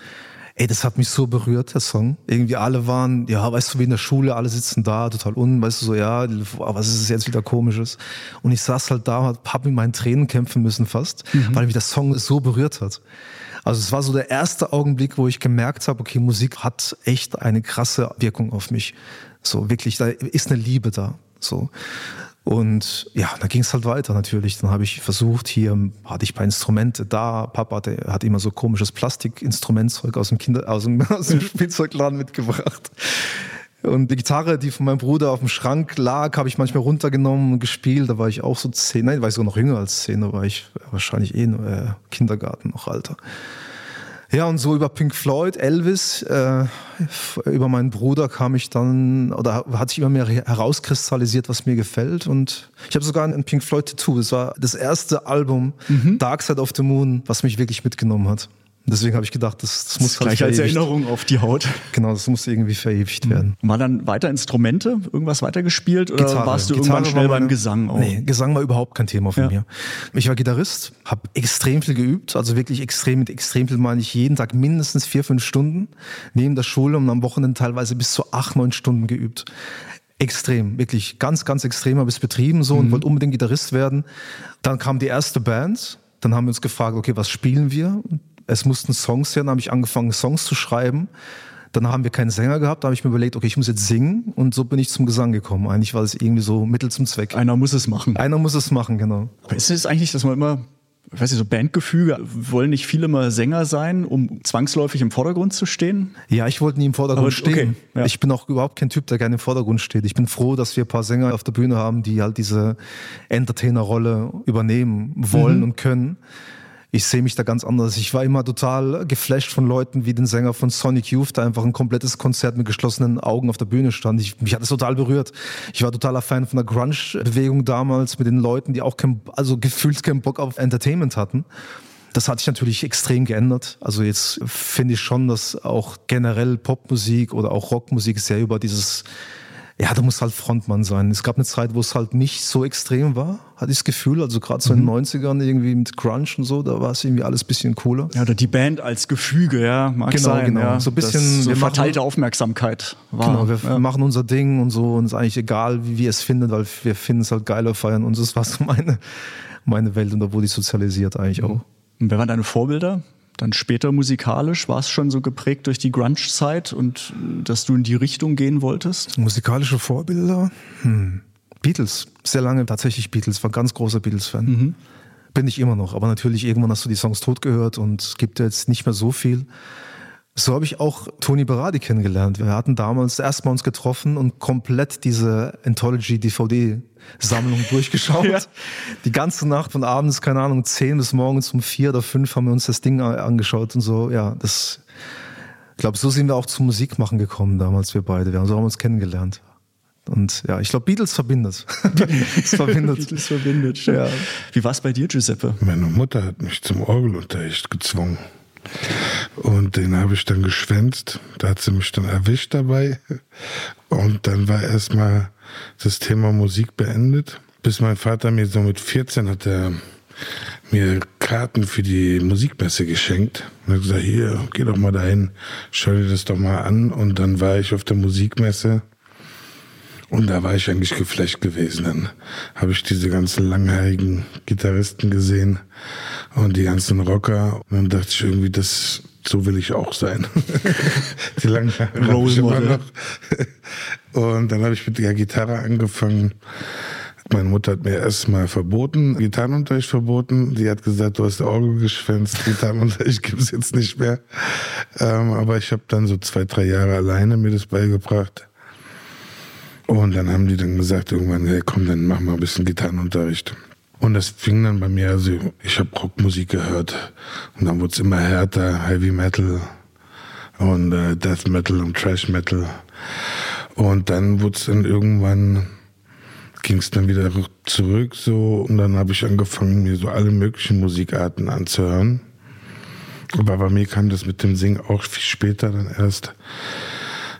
Ey, das hat mich so berührt, der Song. Irgendwie alle waren, ja, weißt du, wie in der Schule, alle sitzen da, total unten, weißt du, so, ja, was ist es jetzt wieder komisches? Und ich saß halt da, hab mit meinen Tränen kämpfen müssen fast, mhm. weil mich der Song so berührt hat. Also es war so der erste Augenblick, wo ich gemerkt habe, okay, Musik hat echt eine krasse Wirkung auf mich. So wirklich, da ist eine Liebe da. So. Und ja, da ging es halt weiter natürlich. Dann habe ich versucht, hier hatte ich ein paar Instrumente da. Papa hatte, hat immer so komisches Plastikinstrumentzeug aus dem Kinder, aus dem, aus dem Spielzeugladen mitgebracht. Und die Gitarre, die von meinem Bruder auf dem Schrank lag, habe ich manchmal runtergenommen und gespielt. Da war ich auch so zehn, nein, war ich sogar noch jünger als zehn, da war ich wahrscheinlich eh nur äh, Kindergarten noch Alter. Ja, und so über Pink Floyd, Elvis, äh, über meinen Bruder kam ich dann, oder hat sich immer mehr herauskristallisiert, was mir gefällt. Und ich habe sogar ein Pink Floyd Tattoo. Das war das erste Album, mhm. Dark Side of the Moon, was mich wirklich mitgenommen hat. Deswegen habe ich gedacht, das, das muss das halt gleich als Erinnerung auf die Haut. Genau, das muss irgendwie verewigt werden. War dann weiter Instrumente, irgendwas weitergespielt oder Gitarre. warst du Gitarre irgendwann schnell meine, beim Gesang auch? Nee, Gesang war überhaupt kein Thema von ja. mir. Ich war Gitarrist, habe extrem viel geübt, also wirklich extrem mit extrem viel meine ich jeden Tag mindestens vier, fünf Stunden neben der Schule und am Wochenende teilweise bis zu acht, neun Stunden geübt. Extrem, wirklich ganz, ganz extrem habe ich es betrieben so mhm. und wollte unbedingt Gitarrist werden. Dann kam die erste Band, dann haben wir uns gefragt, okay, was spielen wir? Es mussten Songs her, dann habe ich angefangen, Songs zu schreiben. Dann haben wir keinen Sänger gehabt, da habe ich mir überlegt, okay, ich muss jetzt singen und so bin ich zum Gesang gekommen. Eigentlich war es irgendwie so Mittel zum Zweck. Einer muss es machen. Einer muss es machen, genau. Aber ist es eigentlich, dass man immer, ich weiß nicht, so Bandgefüge, wollen nicht viele mal Sänger sein, um zwangsläufig im Vordergrund zu stehen? Ja, ich wollte nie im Vordergrund Aber, stehen. Okay, ja. Ich bin auch überhaupt kein Typ, der gerne im Vordergrund steht. Ich bin froh, dass wir ein paar Sänger auf der Bühne haben, die halt diese Entertainer-Rolle übernehmen wollen mhm. und können ich sehe mich da ganz anders. Ich war immer total geflasht von Leuten wie den Sänger von Sonic Youth, der einfach ein komplettes Konzert mit geschlossenen Augen auf der Bühne stand. Ich, mich hat es total berührt. Ich war totaler Fan von der Grunge-Bewegung damals mit den Leuten, die auch kein, also gefühlt keinen Bock auf Entertainment hatten. Das hat sich natürlich extrem geändert. Also jetzt finde ich schon, dass auch generell Popmusik oder auch Rockmusik sehr über dieses ja, du musst halt Frontmann sein. Es gab eine Zeit, wo es halt nicht so extrem war, hatte ich das Gefühl. Also gerade so in den 90ern mhm. irgendwie mit Crunch und so, da war es irgendwie alles ein bisschen cooler. Ja, oder die Band als Gefüge, ja, mag genau, sein. Genau, ja. so ein bisschen so verteilte machen, Aufmerksamkeit war. Genau, wir ja. machen unser Ding und so und es ist eigentlich egal, wie wir es finden, weil wir finden es halt geiler feiern und das war so meine, meine Welt und da wurde ich sozialisiert eigentlich auch. Und wer waren deine Vorbilder? Dann später musikalisch? War es schon so geprägt durch die Grunge-Zeit und äh, dass du in die Richtung gehen wolltest? Musikalische Vorbilder? Hm. Beatles. Sehr lange tatsächlich Beatles. War ein ganz großer Beatles-Fan. Mhm. Bin ich immer noch. Aber natürlich, irgendwann hast du die Songs tot gehört und es gibt jetzt nicht mehr so viel. So habe ich auch Tony Berardi kennengelernt. Wir hatten damals erstmal uns getroffen und komplett diese Anthology DVD Sammlung durchgeschaut. ja. Die ganze Nacht von abends, keine Ahnung, zehn bis morgens um vier oder fünf haben wir uns das Ding angeschaut und so. Ja, das, ich glaube, so sind wir auch zum Musikmachen gekommen damals, wir beide. Wir haben, so haben wir uns kennengelernt. Und ja, ich glaube, Beatles verbindet. Beatles verbindet. Beatles verbindet. Ja. Wie war es bei dir, Giuseppe? Meine Mutter hat mich zum Orgelunterricht gezwungen. Und den habe ich dann geschwänzt. Da hat sie mich dann erwischt dabei. Und dann war erstmal das Thema Musik beendet. Bis mein Vater mir so mit 14 hat er mir Karten für die Musikmesse geschenkt. Und hat gesagt, hier, geh doch mal dahin, schau dir das doch mal an. Und dann war ich auf der Musikmesse und da war ich eigentlich geflecht gewesen. Dann habe ich diese ganzen langhaarigen Gitarristen gesehen und die ganzen Rocker. Und dann dachte ich irgendwie, das, so will ich auch sein. die langhaarigen Role Model. Und dann habe ich mit der Gitarre angefangen. Meine Mutter hat mir erstmal verboten, Gitarrenunterricht verboten. Sie hat gesagt, du hast Orgel geschwänzt, Gitarrenunterricht gibt es jetzt nicht mehr. Ähm, aber ich habe dann so zwei, drei Jahre alleine mir das beigebracht. Und dann haben die dann gesagt, irgendwann, hey, komm, dann mach mal ein bisschen Gitarrenunterricht. Und das fing dann bei mir, also ich habe Rockmusik gehört und dann wurde es immer härter, Heavy Metal und äh, Death Metal und Trash Metal. Und dann wurde es dann irgendwann, ging es dann wieder zurück so und dann habe ich angefangen, mir so alle möglichen Musikarten anzuhören. Aber bei mir kam das mit dem Singen auch viel später dann erst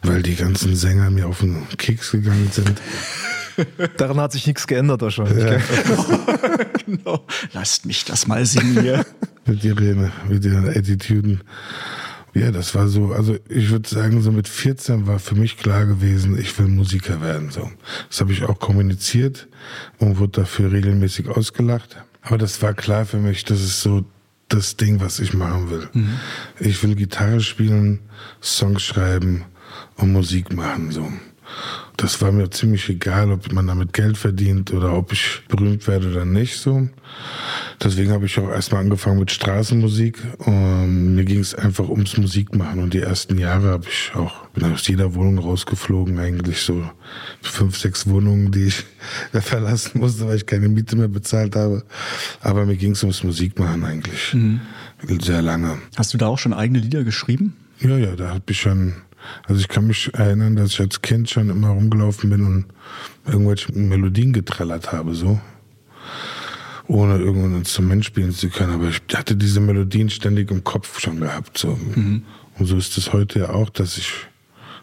weil die ganzen Sänger mir auf den Keks gegangen sind. Daran hat sich nichts geändert wahrscheinlich. Ja. genau. Lasst mich das mal singen hier. mit Irene, mit ihren Attitüden. Ja, das war so, also ich würde sagen, so mit 14 war für mich klar gewesen, ich will Musiker werden. So, Das habe ich auch kommuniziert und wurde dafür regelmäßig ausgelacht. Aber das war klar für mich, das ist so das Ding, was ich machen will. Mhm. Ich will Gitarre spielen, Songs schreiben und Musik machen. So. Das war mir ziemlich egal, ob man damit Geld verdient oder ob ich berühmt werde oder nicht. So. Deswegen habe ich auch erstmal angefangen mit Straßenmusik. Und mir ging es einfach ums Musikmachen. Und die ersten Jahre habe ich auch, bin aus jeder Wohnung rausgeflogen, eigentlich so fünf, sechs Wohnungen, die ich verlassen musste, weil ich keine Miete mehr bezahlt habe. Aber mir ging es ums Musikmachen eigentlich. Mhm. Sehr lange. Hast du da auch schon eigene Lieder geschrieben? Ja, ja, da habe ich schon also ich kann mich erinnern, dass ich als Kind schon immer rumgelaufen bin und irgendwelche Melodien getrellert habe, so. Ohne irgendein Instrument spielen zu können. Aber ich hatte diese Melodien ständig im Kopf schon gehabt, so. Mhm. Und so ist es heute ja auch, dass ich,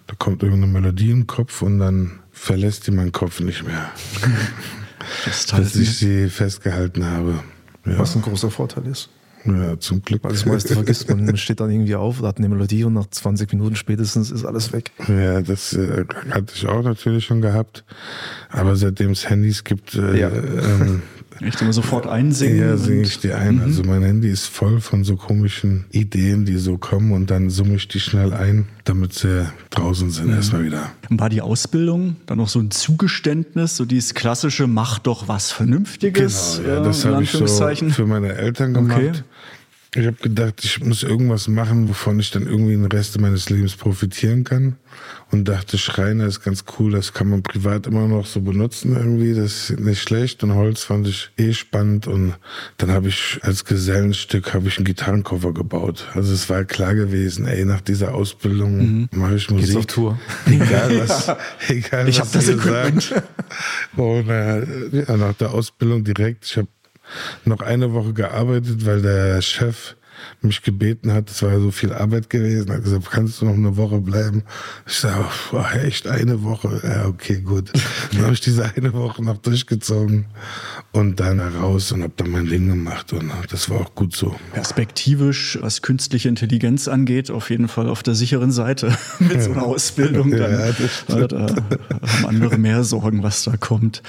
da kommt irgendeine Melodie im Kopf und dann verlässt die meinen Kopf nicht mehr. Das dass ich sie festgehalten habe. Ja. Was ein großer Vorteil ist. Ja, zum Glück. Weil das meiste vergisst man. Man steht dann irgendwie auf, hat eine Melodie und nach 20 Minuten spätestens ist alles weg. Ja, das äh, hatte ich auch natürlich schon gehabt. Aber seitdem es Handys gibt, äh, ja. ähm, ich immer sofort einsingen. Ja, singe ich die ein. Mhm. Also mein Handy ist voll von so komischen Ideen, die so kommen und dann summe ich die schnell ein, damit sie draußen sind mhm. erstmal wieder. War die Ausbildung dann noch so ein Zugeständnis, so dieses klassische, mach doch was Vernünftiges? Genau, ja, das habe ich so für meine Eltern gemacht. Okay. Ich habe gedacht, ich muss irgendwas machen, wovon ich dann irgendwie den Rest meines Lebens profitieren kann. Und dachte, Schreiner ist ganz cool, das kann man privat immer noch so benutzen irgendwie, das ist nicht schlecht. Und Holz fand ich eh spannend. Und dann habe ich als Gesellenstück habe ich einen Gitarrenkoffer gebaut. Also es war klar gewesen, ey, nach dieser Ausbildung mhm. mache ich Musik. Geht's auf Tour. Egal was, egal ich was das gesagt. Und äh, ja, nach der Ausbildung direkt, ich habe noch eine Woche gearbeitet, weil der Chef mich gebeten hat, es war ja so viel Arbeit gewesen, hat gesagt, kannst du noch eine Woche bleiben? Ich sage, oh, echt eine Woche? Ja, okay, gut. Dann habe ich diese eine Woche noch durchgezogen und dann raus und habe dann mein Ding gemacht und das war auch gut so. Perspektivisch, was künstliche Intelligenz angeht, auf jeden Fall auf der sicheren Seite mit so einer Ausbildung. Dann, ja, da haben andere mehr Sorgen, was da kommt.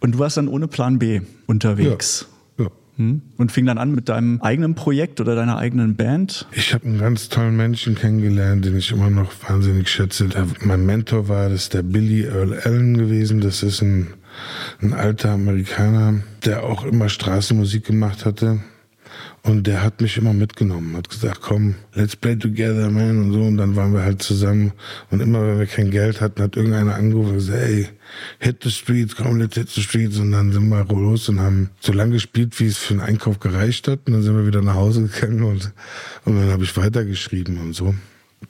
Und du warst dann ohne Plan B unterwegs. Ja. Hm? Und fing dann an mit deinem eigenen Projekt oder deiner eigenen Band? Ich habe einen ganz tollen Menschen kennengelernt, den ich immer noch wahnsinnig schätze. Der, mein Mentor war das der Billy Earl Allen gewesen. Das ist ein, ein alter Amerikaner, der auch immer Straßenmusik gemacht hatte. Und der hat mich immer mitgenommen, hat gesagt, komm, let's play together, man, und so. Und dann waren wir halt zusammen. Und immer, wenn wir kein Geld hatten, hat irgendeiner angerufen und gesagt, ey, hit the streets, komm, let's hit the streets. Und dann sind wir los und haben so lange gespielt, wie es für den Einkauf gereicht hat. Und dann sind wir wieder nach Hause gegangen und, und dann habe ich weitergeschrieben und so.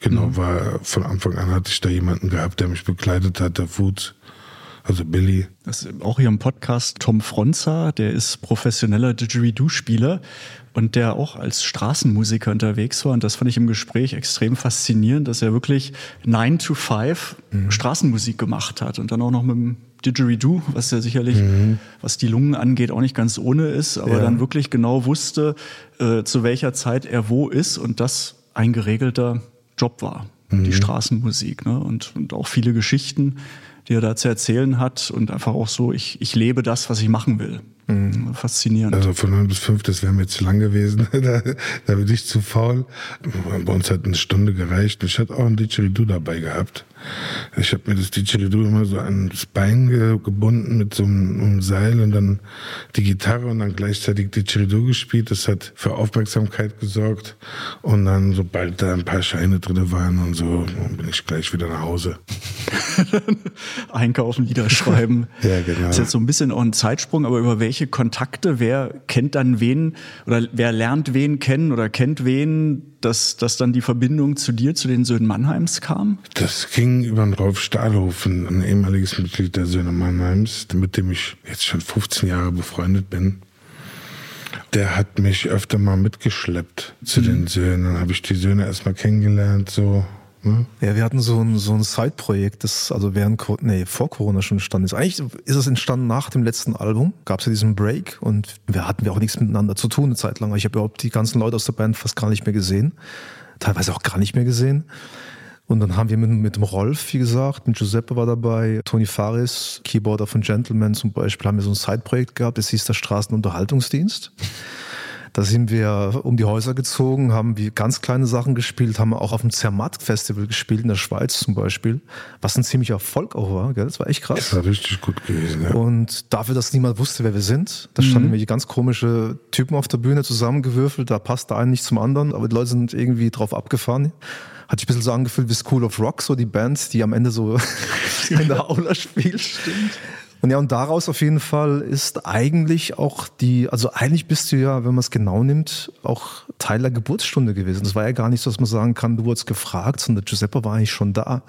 Genau, mhm. war von Anfang an hatte ich da jemanden gehabt, der mich begleitet hat, der Foods. Also Billy. Das ist auch hier im Podcast Tom Fronza, der ist professioneller Didgeridoo-Spieler und der auch als Straßenmusiker unterwegs war. Und das fand ich im Gespräch extrem faszinierend, dass er wirklich 9 to 5 mhm. Straßenmusik gemacht hat und dann auch noch mit dem Didgeridoo, was ja sicherlich, mhm. was die Lungen angeht, auch nicht ganz ohne ist, aber ja. dann wirklich genau wusste, äh, zu welcher Zeit er wo ist und das ein geregelter Job war, mhm. die Straßenmusik. Ne? Und, und auch viele Geschichten, die er da zu erzählen hat und einfach auch so, ich, ich lebe das, was ich machen will. Mhm. Faszinierend. Also von 9 bis 5, das wäre mir zu lang gewesen. da, da bin ich zu faul. Bei uns hat eine Stunde gereicht. Ich hatte auch ein Didgeridoo dabei gehabt. Ich habe mir das Didgeridoo immer so ans Bein gebunden mit so einem, einem, Seil und dann die Gitarre und dann gleichzeitig Didgeridoo gespielt. Das hat für Aufmerksamkeit gesorgt. Und dann, sobald da ein paar Scheine drin waren und so, bin ich gleich wieder nach Hause. Einkaufen, Lieder schreiben. ja, genau. Das ist jetzt so ein bisschen auch ein Zeitsprung, aber über welche Kontakte, wer kennt dann wen oder wer lernt wen kennen oder kennt wen, dass, dass dann die Verbindung zu dir, zu den Söhnen Mannheims kam? Das ging über den Rolf Stahlhofen, ein ehemaliges Mitglied der Söhne Mannheims, mit dem ich jetzt schon 15 Jahre befreundet bin. Der hat mich öfter mal mitgeschleppt zu mhm. den Söhnen. Dann habe ich die Söhne erstmal kennengelernt, so Ne? Ja, wir hatten so ein, so ein Side-Projekt, das also während, nee, vor Corona schon entstanden ist. Eigentlich ist es entstanden nach dem letzten Album, gab es ja diesen Break und wir hatten wir auch nichts miteinander zu tun eine Zeit lang. Ich habe überhaupt die ganzen Leute aus der Band fast gar nicht mehr gesehen, teilweise auch gar nicht mehr gesehen. Und dann haben wir mit, mit dem Rolf, wie gesagt, mit Giuseppe war dabei, Tony Faris, Keyboarder von Gentleman zum Beispiel, haben wir so ein Side-Projekt gehabt, das hieß der Straßenunterhaltungsdienst. Da sind wir um die Häuser gezogen, haben wir ganz kleine Sachen gespielt, haben auch auf dem Zermatt-Festival gespielt, in der Schweiz zum Beispiel, was ein ziemlicher Erfolg auch war. Gell? Das war echt krass. Das war richtig gut gewesen, ja. Und dafür, dass niemand wusste, wer wir sind, da standen mhm. irgendwelche ganz komische Typen auf der Bühne zusammengewürfelt, da passt der eine nicht zum anderen, aber die Leute sind irgendwie drauf abgefahren hat sich ein bisschen so angefühlt wie School of Rock, so die Band, die am Ende so in der Aula spielt. Stimmt. Und ja, und daraus auf jeden Fall ist eigentlich auch die, also eigentlich bist du ja, wenn man es genau nimmt, auch Teil der Geburtsstunde gewesen. Das war ja gar nicht so, dass man sagen kann, du wurdest gefragt, sondern Giuseppe war eigentlich schon da.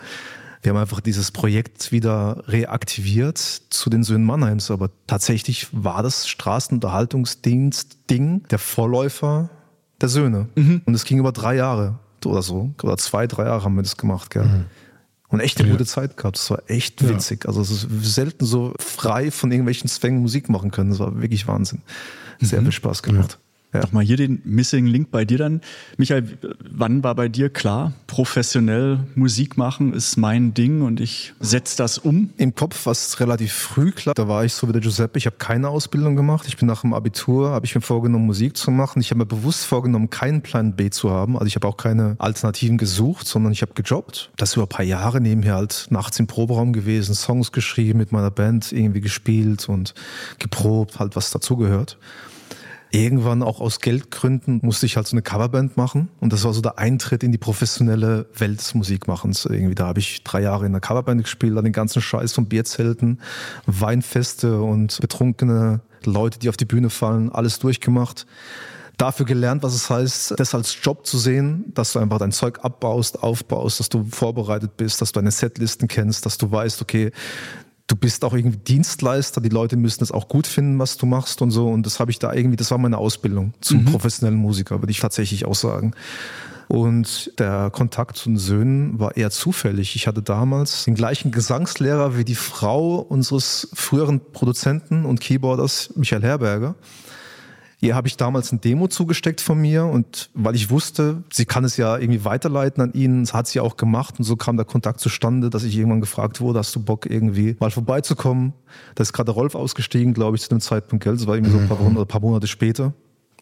Wir haben einfach dieses Projekt wieder reaktiviert zu den Söhnen Mannheims, aber tatsächlich war das Straßenunterhaltungsdienst-Ding der Vorläufer der Söhne. Mhm. Und es ging über drei Jahre oder so. Oder zwei, drei Jahre haben wir das gemacht, gell? Mhm. Und echt eine ja. gute Zeit gehabt. Das war echt witzig. Ja. Also es ist selten so frei von irgendwelchen Zwängen Musik machen können. Das war wirklich Wahnsinn. Sehr mhm. viel Spaß gemacht. Ja. Ja. Nochmal hier den Missing Link bei dir dann. Michael, wann war bei dir klar, professionell Musik machen ist mein Ding und ich setze das um? Im Kopf war es relativ früh klar. Da war ich so wie der Giuseppe. Ich habe keine Ausbildung gemacht. Ich bin nach dem Abitur, habe ich mir vorgenommen, Musik zu machen. Ich habe mir bewusst vorgenommen, keinen Plan B zu haben. Also ich habe auch keine Alternativen gesucht, sondern ich habe gejobbt. Das über ein paar Jahre nebenher halt nachts im Proberaum gewesen, Songs geschrieben, mit meiner Band irgendwie gespielt und geprobt, halt was dazugehört. Irgendwann auch aus Geldgründen musste ich halt so eine Coverband machen und das war so der Eintritt in die professionelle Welt des Musikmachens. Irgendwie da habe ich drei Jahre in einer Coverband gespielt, dann den ganzen Scheiß von Bierzelten, Weinfeste und betrunkene Leute, die auf die Bühne fallen, alles durchgemacht dafür gelernt, was es heißt, das als Job zu sehen, dass du einfach dein Zeug abbaust, aufbaust, dass du vorbereitet bist, dass du deine Setlisten kennst, dass du weißt, okay, du bist auch irgendwie Dienstleister, die Leute müssen es auch gut finden, was du machst und so. Und das habe ich da irgendwie, das war meine Ausbildung zum mhm. professionellen Musiker, würde ich tatsächlich auch sagen. Und der Kontakt zu den Söhnen war eher zufällig. Ich hatte damals den gleichen Gesangslehrer wie die Frau unseres früheren Produzenten und Keyboarders, Michael Herberger. Ihr habe ich damals ein Demo zugesteckt von mir und weil ich wusste, sie kann es ja irgendwie weiterleiten an ihn, das hat sie auch gemacht und so kam der Kontakt zustande, dass ich irgendwann gefragt wurde, hast du Bock irgendwie mal vorbeizukommen? Da ist gerade Rolf ausgestiegen, glaube ich, zu dem Zeitpunkt, gell? Das war irgendwie so ein paar, Monate, ein paar Monate später.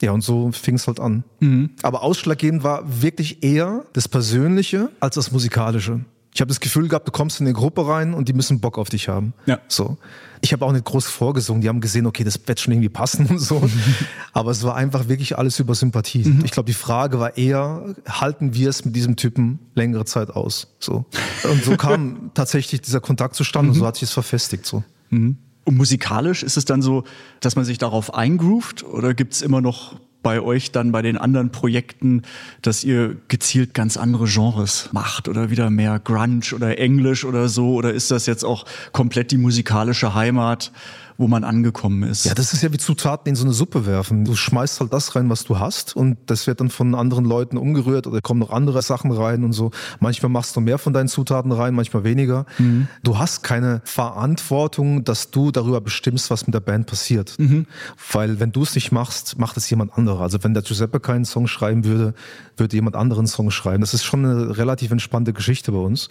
Ja, und so fing es halt an. Mhm. Aber ausschlaggebend war wirklich eher das Persönliche als das Musikalische. Ich habe das Gefühl gehabt, du kommst in eine Gruppe rein und die müssen Bock auf dich haben. Ja. So. Ich habe auch nicht groß vorgesungen. Die haben gesehen, okay, das wird schon irgendwie passen und so. Aber es war einfach wirklich alles über Sympathie. Mhm. Ich glaube, die Frage war eher, halten wir es mit diesem Typen längere Zeit aus? So. Und so kam tatsächlich dieser Kontakt zustande mhm. und so hat sich es verfestigt. So. Mhm. Und musikalisch ist es dann so, dass man sich darauf eingroovt oder gibt es immer noch bei euch dann bei den anderen Projekten, dass ihr gezielt ganz andere Genres macht oder wieder mehr Grunge oder Englisch oder so? Oder ist das jetzt auch komplett die musikalische Heimat? Wo man angekommen ist. Ja, das ist ja wie Zutaten in so eine Suppe werfen. Du schmeißt halt das rein, was du hast und das wird dann von anderen Leuten umgerührt oder kommen noch andere Sachen rein und so. Manchmal machst du mehr von deinen Zutaten rein, manchmal weniger. Mhm. Du hast keine Verantwortung, dass du darüber bestimmst, was mit der Band passiert. Mhm. Weil wenn du es nicht machst, macht es jemand anderer. Also wenn der Giuseppe keinen Song schreiben würde, würde jemand anderen Song schreiben. Das ist schon eine relativ entspannte Geschichte bei uns.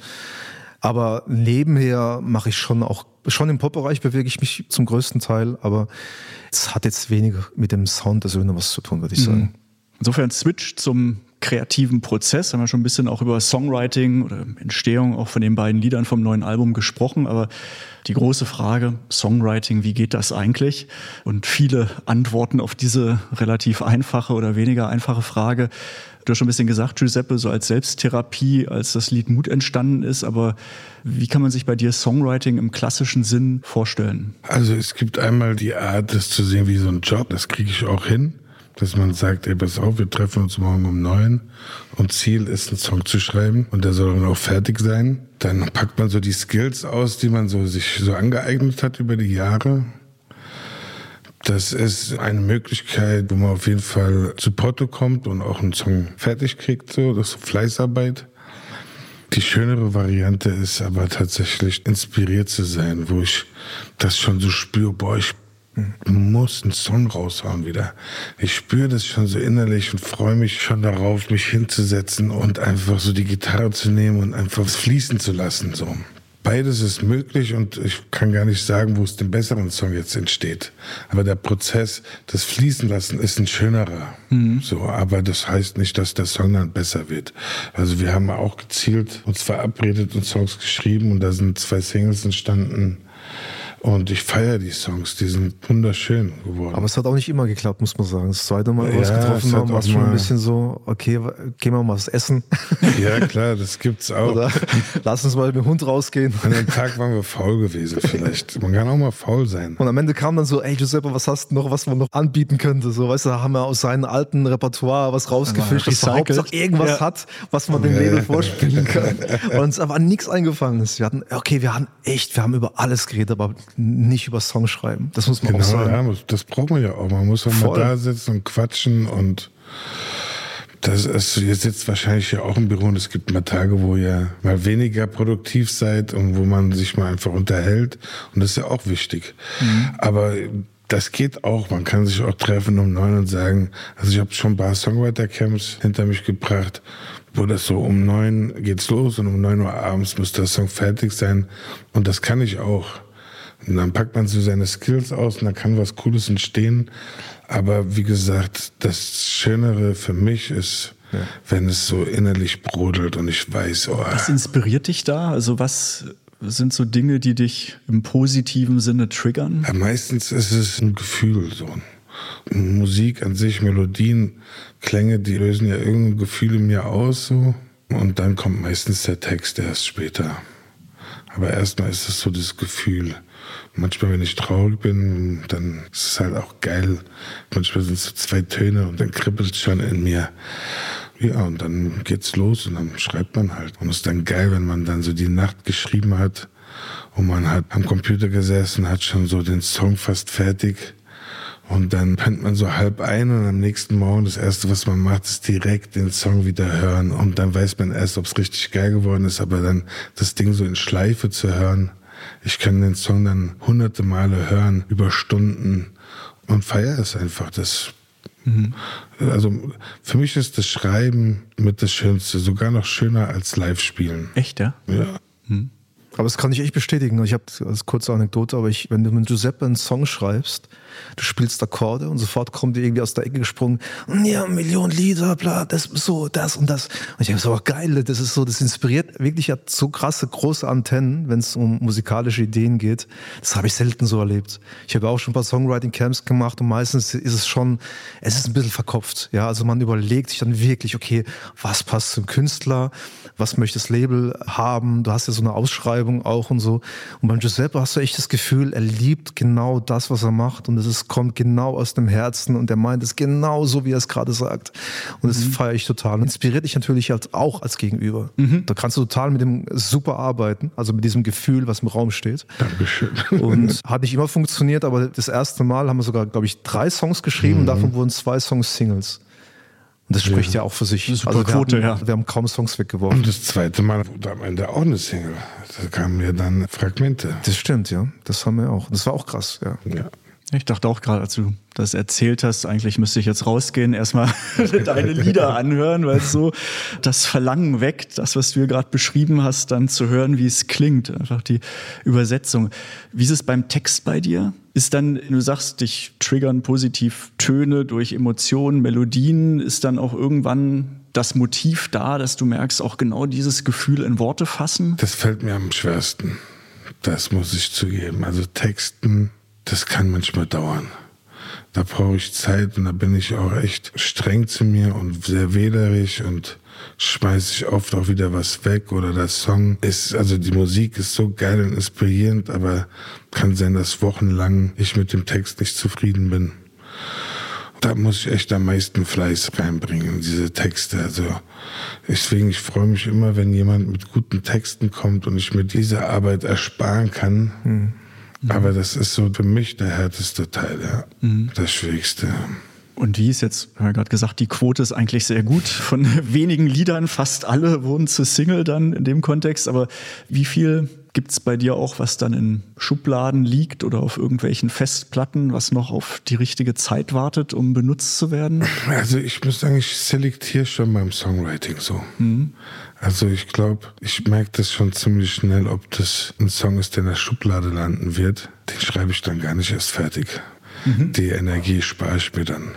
Aber nebenher mache ich schon auch, schon im Pop-Bereich bewege ich mich zum größten Teil, aber es hat jetzt weniger mit dem Sound der Söhne was zu tun, würde ich mhm. sagen. Insofern Switch zum kreativen Prozess. Haben wir schon ein bisschen auch über Songwriting oder Entstehung auch von den beiden Liedern vom neuen Album gesprochen. Aber die große Frage, Songwriting, wie geht das eigentlich? Und viele Antworten auf diese relativ einfache oder weniger einfache Frage. Du hast schon ein bisschen gesagt, Giuseppe, so als Selbsttherapie, als das Lied Mut entstanden ist. Aber wie kann man sich bei dir Songwriting im klassischen Sinn vorstellen? Also es gibt einmal die Art, das zu sehen wie so ein Job. Das kriege ich auch hin dass man sagt, ey, pass auf, wir treffen uns morgen um neun und Ziel ist, einen Song zu schreiben und der soll dann auch fertig sein. Dann packt man so die Skills aus, die man so sich so angeeignet hat über die Jahre. Das ist eine Möglichkeit, wo man auf jeden Fall zu Porto kommt und auch einen Song fertig kriegt, so, das ist Fleißarbeit. Die schönere Variante ist aber tatsächlich inspiriert zu sein, wo ich das schon so spüre, boah, ich muss einen Song raushauen wieder. Ich spüre das schon so innerlich und freue mich schon darauf, mich hinzusetzen und einfach so die Gitarre zu nehmen und einfach fließen zu lassen. So. Beides ist möglich und ich kann gar nicht sagen, wo es den besseren Song jetzt entsteht. Aber der Prozess, das Fließen lassen, ist ein schönerer. Mhm. So, aber das heißt nicht, dass der Song dann besser wird. Also wir haben auch gezielt uns verabredet und Songs geschrieben und da sind zwei Singles entstanden und ich feiere die Songs, die sind wunderschön geworden. Aber es hat auch nicht immer geklappt, muss man sagen. Das zweite Mal, wo wir uns getroffen haben, war es schon ein bisschen so, okay, gehen wir mal was essen. Ja, klar, das gibt's auch. Oder lass uns mal mit dem Hund rausgehen. An dem Tag waren wir faul gewesen, vielleicht. Man kann auch mal faul sein. Und am Ende kam dann so, ey Giuseppe, was hast du noch, was man noch anbieten könnte? So, weißt du, da haben wir aus seinem alten Repertoire was rausgefischt, das Hauptsache irgendwas ja. hat, was man dem ja. Label vorspielen kann. Und uns aber nichts eingefallen ist. Wir hatten, okay, wir haben echt, wir haben über alles geredet, aber nicht über Songs schreiben. Das muss man genau, auch sagen. Ja, das braucht man ja auch. Man muss auch Voll. mal da sitzen und quatschen und das ist, ihr sitzt wahrscheinlich ja auch im Büro und es gibt mal Tage, wo ihr mal weniger produktiv seid und wo man sich mal einfach unterhält. Und das ist ja auch wichtig. Mhm. Aber das geht auch. Man kann sich auch treffen um neun und sagen, also ich habe schon ein paar Songwriter-Camps hinter mich gebracht, wo das so um neun geht's los und um neun Uhr abends muss der Song fertig sein. Und das kann ich auch. Und dann packt man so seine Skills aus und dann kann was Cooles entstehen. Aber wie gesagt, das Schönere für mich ist, ja. wenn es so innerlich brodelt und ich weiß, oh. Was inspiriert dich da? Also was sind so Dinge, die dich im positiven Sinne triggern? Ja, meistens ist es ein Gefühl so. Musik an sich, Melodien, Klänge, die lösen ja irgendein Gefühl in mir aus so. Und dann kommt meistens der Text erst später. Aber erstmal ist es so das Gefühl. Manchmal, wenn ich traurig bin, dann ist es halt auch geil. Manchmal sind es so zwei Töne und dann kribbelt es schon in mir. Ja, und dann geht's los und dann schreibt man halt. Und es ist dann geil, wenn man dann so die Nacht geschrieben hat und man hat am Computer gesessen, hat schon so den Song fast fertig. Und dann pennt man so halb ein und am nächsten Morgen das erste, was man macht, ist direkt den Song wieder hören. Und dann weiß man erst, ob es richtig geil geworden ist, aber dann das Ding so in Schleife zu hören, ich kann den Song dann hunderte Male hören, über Stunden und feiere es einfach. Das mhm. Also für mich ist das Schreiben mit das Schönste, sogar noch schöner als Live-Spielen. Echt, ja? Ja. Mhm. Aber das kann ich echt bestätigen. Ich habe als kurze Anekdote, aber ich, wenn du mit Giuseppe einen Song schreibst, du spielst Akkorde und sofort kommt dir irgendwie aus der Ecke gesprungen, ja, Millionen Lieder, bla, das ist so, das und das. Und ich habe so, geil, das ist so, das inspiriert wirklich hat so krasse, große Antennen, wenn es um musikalische Ideen geht. Das habe ich selten so erlebt. Ich habe auch schon ein paar Songwriting-Camps gemacht und meistens ist es schon, es ist ein bisschen verkopft. Ja, also man überlegt sich dann wirklich, okay, was passt zum Künstler? Was möchte das Label haben? Du hast ja so eine Ausschreibung auch und so. Und beim Giuseppe hast du echt das Gefühl, er liebt genau das, was er macht und es ist, kommt genau aus dem Herzen und er meint es genau so, wie er es gerade sagt. Und das mhm. feiere ich total. Inspiriert dich natürlich halt auch als Gegenüber. Mhm. Da kannst du total mit dem super arbeiten, also mit diesem Gefühl, was im Raum steht. Dankeschön. Und hat nicht immer funktioniert, aber das erste Mal haben wir sogar, glaube ich, drei Songs geschrieben mhm. und davon wurden zwei Songs Singles. Und das spricht ja, ja auch für sich. Super also Quote, haben, ja. Wir haben kaum Songs weggeworfen. Und das zweite Mal wurde am Ende auch eine Single. Da kamen ja dann Fragmente. Das stimmt, ja. Das haben wir auch. Das war auch krass, ja. Ja. Ich dachte auch gerade, als du das erzählt hast, eigentlich müsste ich jetzt rausgehen, erstmal deine Lieder anhören, weil es so das Verlangen weckt, das, was du hier gerade beschrieben hast, dann zu hören, wie es klingt. Einfach die Übersetzung. Wie ist es beim Text bei dir? Ist dann, du sagst, dich triggern positiv Töne durch Emotionen, Melodien, ist dann auch irgendwann das Motiv da, dass du merkst, auch genau dieses Gefühl in Worte fassen? Das fällt mir am schwersten. Das muss ich zugeben. Also Texten das kann manchmal dauern. Da brauche ich Zeit und da bin ich auch echt streng zu mir und sehr wählerisch und schmeiße ich oft auch wieder was weg oder der Song ist, also die Musik ist so geil und inspirierend, aber kann sein, dass wochenlang ich mit dem Text nicht zufrieden bin. Da muss ich echt am meisten Fleiß reinbringen, diese Texte. Also deswegen, ich freue mich immer, wenn jemand mit guten Texten kommt und ich mir diese Arbeit ersparen kann. Hm. Aber das ist so für mich der härteste Teil, ja. Mhm. Das Schwierigste. Und wie ist jetzt, wir haben ja gerade gesagt, die Quote ist eigentlich sehr gut. Von wenigen Liedern, fast alle wurden zu Single dann in dem Kontext. Aber wie viel gibt es bei dir auch, was dann in Schubladen liegt oder auf irgendwelchen Festplatten, was noch auf die richtige Zeit wartet, um benutzt zu werden? Also ich muss sagen, ich selektiere schon beim Songwriting so. Mhm. Also ich glaube, ich merke das schon ziemlich schnell, ob das ein Song ist, der in der Schublade landen wird. Den schreibe ich dann gar nicht erst fertig. Mhm. Die Energie spare ich mir dann.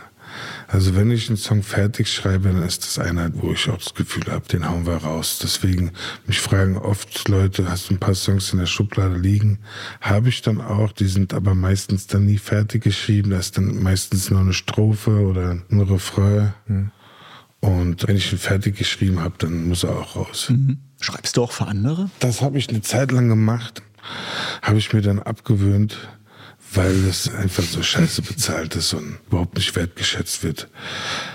Also wenn ich einen Song fertig schreibe, dann ist das einer, wo ich auch das Gefühl habe, den hauen wir raus. Deswegen, mich fragen oft Leute, hast du ein paar Songs in der Schublade liegen? Habe ich dann auch, die sind aber meistens dann nie fertig geschrieben. Da ist dann meistens nur eine Strophe oder ein Refrain. Mhm. Und wenn ich ihn fertig geschrieben habe, dann muss er auch raus. Mhm. Schreibst du auch für andere? Das habe ich eine Zeit lang gemacht. Habe ich mir dann abgewöhnt weil es einfach so scheiße bezahlt ist und überhaupt nicht wertgeschätzt wird.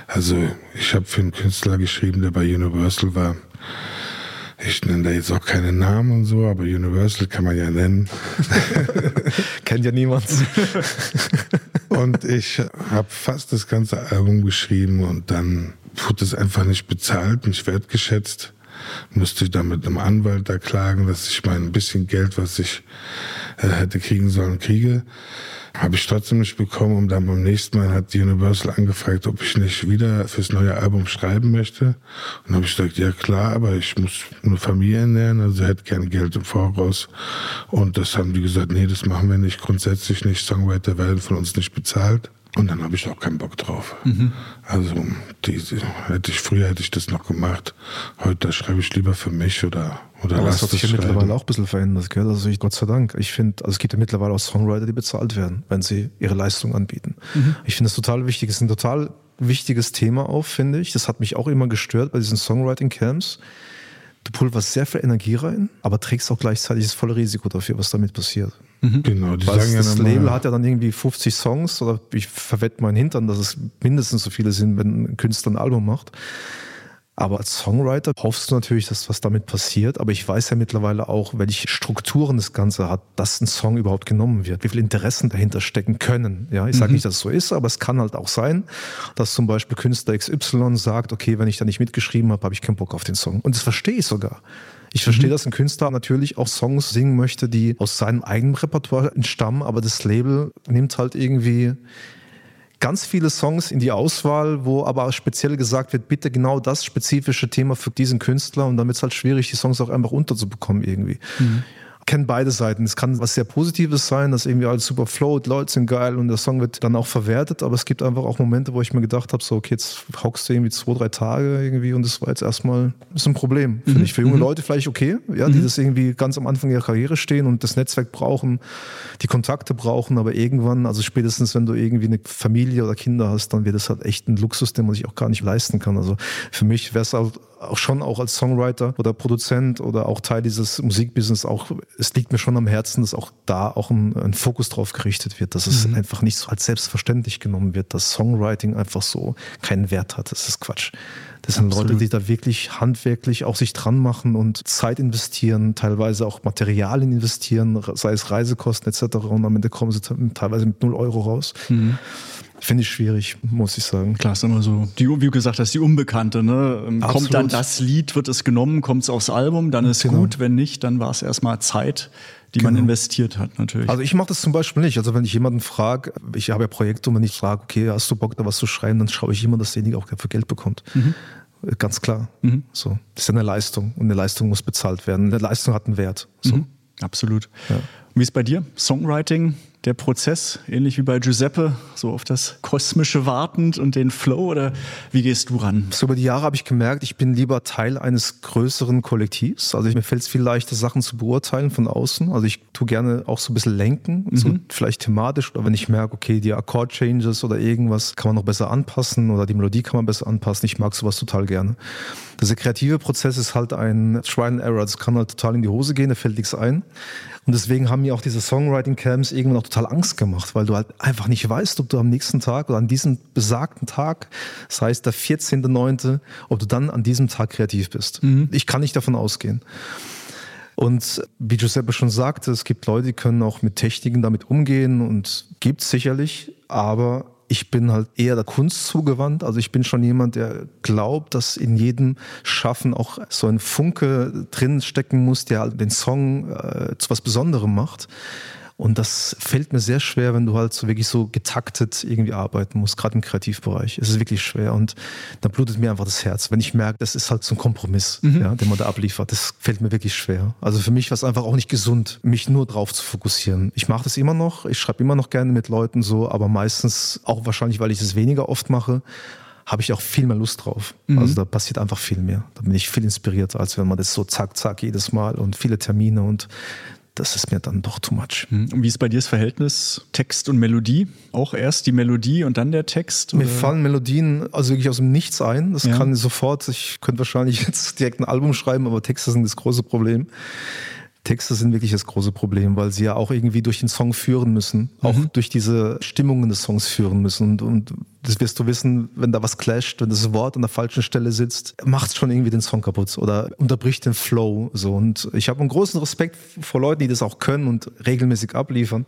Also ich habe für einen Künstler geschrieben, der bei Universal war. Ich nenne da jetzt auch keine Namen und so, aber Universal kann man ja nennen. Kennt ja niemand. und ich habe fast das ganze Album geschrieben und dann wurde es einfach nicht bezahlt, nicht wertgeschätzt musste ich dann mit einem Anwalt da klagen, dass ich mein bisschen Geld, was ich hätte kriegen sollen, kriege. Habe ich trotzdem nicht bekommen und dann beim nächsten Mal hat die Universal angefragt, ob ich nicht wieder fürs neue Album schreiben möchte. Und habe ich gesagt, ja klar, aber ich muss eine Familie ernähren, also hätte gerne Geld im Voraus. Und das haben die gesagt, nee, das machen wir nicht, grundsätzlich nicht. Songwriter werden von uns nicht bezahlt. Und dann habe ich auch keinen Bock drauf. Mhm. Also die, hätte ich früher hätte ich das noch gemacht. Heute schreibe ich lieber für mich oder oder Aber das hat sich ja mittlerweile auch ein bisschen verändert, gell? Also ich, Gott sei Dank. Ich finde, also es gibt ja mittlerweile auch Songwriter, die bezahlt werden, wenn sie ihre Leistung anbieten. Mhm. Ich finde es total wichtig. Es ist ein total wichtiges Thema auch, finde ich. Das hat mich auch immer gestört bei diesen Songwriting-Camps. Du pulverst sehr viel Energie rein, aber trägst auch gleichzeitig das volle Risiko dafür, was damit passiert. Mhm. Genau, die Weil sagen das ja Label hat ja dann irgendwie 50 Songs oder ich verwette meinen Hintern, dass es mindestens so viele sind, wenn ein Künstler ein Album macht. Aber als Songwriter hoffst du natürlich, dass was damit passiert. Aber ich weiß ja mittlerweile auch, welche Strukturen das Ganze hat, dass ein Song überhaupt genommen wird, wie viele Interessen dahinter stecken können. Ja, ich sage mhm. nicht, dass es so ist, aber es kann halt auch sein, dass zum Beispiel Künstler XY sagt, okay, wenn ich da nicht mitgeschrieben habe, habe ich keinen Bock auf den Song. Und das verstehe ich sogar. Ich verstehe, mhm. dass ein Künstler natürlich auch Songs singen möchte, die aus seinem eigenen Repertoire entstammen, aber das Label nimmt halt irgendwie ganz viele Songs in die Auswahl, wo aber speziell gesagt wird, bitte genau das spezifische Thema für diesen Künstler und wird es halt schwierig, die Songs auch einfach unterzubekommen irgendwie. Mhm kenne beide Seiten. Es kann was sehr Positives sein, dass irgendwie alles super float, Leute sind geil und der Song wird dann auch verwertet, aber es gibt einfach auch Momente, wo ich mir gedacht habe, so, okay, jetzt hockst du irgendwie zwei, drei Tage irgendwie und das war jetzt erstmal ist ein Problem, finde mhm. ich. Für junge mhm. Leute vielleicht okay, ja, die mhm. das irgendwie ganz am Anfang ihrer Karriere stehen und das Netzwerk brauchen, die Kontakte brauchen, aber irgendwann, also spätestens wenn du irgendwie eine Familie oder Kinder hast, dann wird das halt echt ein Luxus, den man sich auch gar nicht leisten kann. Also für mich wäre es halt auch schon auch als Songwriter oder Produzent oder auch Teil dieses Musikbusiness auch, es liegt mir schon am Herzen, dass auch da auch ein, ein Fokus drauf gerichtet wird, dass es mhm. einfach nicht so als selbstverständlich genommen wird, dass Songwriting einfach so keinen Wert hat. Das ist Quatsch. Das sind Absolut. Leute, die da wirklich handwerklich auch sich dran machen und Zeit investieren, teilweise auch Materialien investieren, sei es Reisekosten etc. Und am Ende kommen sie teilweise mit null Euro raus. Mhm. Finde ich schwierig, muss ich sagen. Klar, ist immer so, die, wie du gesagt hast, die Unbekannte. Ne? Ähm, kommt dann das Lied, wird es genommen, kommt es aufs Album, dann ist genau. gut. Wenn nicht, dann war es erstmal Zeit, die genau. man investiert hat, natürlich. Also ich mache das zum Beispiel nicht. Also wenn ich jemanden frage, ich habe ja Projekte und wenn ich frage, okay, hast du Bock da was zu schreiben, dann schaue ich immer, dass derjenige auch für Geld bekommt. Mhm. Ganz klar. Mhm. So. Das ist ja eine Leistung und eine Leistung muss bezahlt werden. Eine Leistung hat einen Wert. So. Mhm. Absolut. Ja. Wie ist bei dir? Songwriting, der Prozess, ähnlich wie bei Giuseppe, so auf das Kosmische wartend und den Flow oder wie gehst du ran? So über die Jahre habe ich gemerkt, ich bin lieber Teil eines größeren Kollektivs. Also mir fällt es viel leichter, Sachen zu beurteilen von außen. Also ich tue gerne auch so ein bisschen lenken, mhm. so vielleicht thematisch oder wenn ich merke, okay, die Akkord-Changes oder irgendwas kann man noch besser anpassen oder die Melodie kann man besser anpassen. Ich mag sowas total gerne. Dieser kreative Prozess ist halt ein Trial and Error. Das kann halt total in die Hose gehen, da fällt nichts ein. Und deswegen haben mir auch diese Songwriting-Camps irgendwann auch total Angst gemacht, weil du halt einfach nicht weißt, ob du am nächsten Tag oder an diesem besagten Tag, das heißt der 14.9., ob du dann an diesem Tag kreativ bist. Mhm. Ich kann nicht davon ausgehen. Und wie Giuseppe schon sagte, es gibt Leute, die können auch mit Techniken damit umgehen und gibt es sicherlich, aber ich bin halt eher der Kunst zugewandt. Also ich bin schon jemand, der glaubt, dass in jedem Schaffen auch so ein Funke drin stecken muss, der halt den Song äh, zu was Besonderem macht. Und das fällt mir sehr schwer, wenn du halt so wirklich so getaktet irgendwie arbeiten musst, gerade im Kreativbereich. Es ist wirklich schwer und da blutet mir einfach das Herz, wenn ich merke, das ist halt so ein Kompromiss, mhm. ja, den man da abliefert. Das fällt mir wirklich schwer. Also für mich war es einfach auch nicht gesund, mich nur drauf zu fokussieren. Ich mache das immer noch, ich schreibe immer noch gerne mit Leuten so, aber meistens auch wahrscheinlich, weil ich es weniger oft mache, habe ich auch viel mehr Lust drauf. Mhm. Also da passiert einfach viel mehr. Da bin ich viel inspirierter, als wenn man das so zack, zack jedes Mal und viele Termine und das ist mir dann doch too much. Hm. Und wie ist bei dir das Verhältnis Text und Melodie? Auch erst die Melodie und dann der Text? Oder? Mir fallen Melodien also wirklich aus dem Nichts ein. Das ja. kann sofort, ich könnte wahrscheinlich jetzt direkt ein Album schreiben, aber Texte sind das große Problem. Texte sind wirklich das große Problem, weil sie ja auch irgendwie durch den Song führen müssen, mhm. auch durch diese Stimmungen des Songs führen müssen. Und, und das wirst du wissen, wenn da was clasht, wenn das Wort an der falschen Stelle sitzt, macht schon irgendwie den Song kaputt oder unterbricht den Flow. So. Und ich habe einen großen Respekt vor Leuten, die das auch können und regelmäßig abliefern.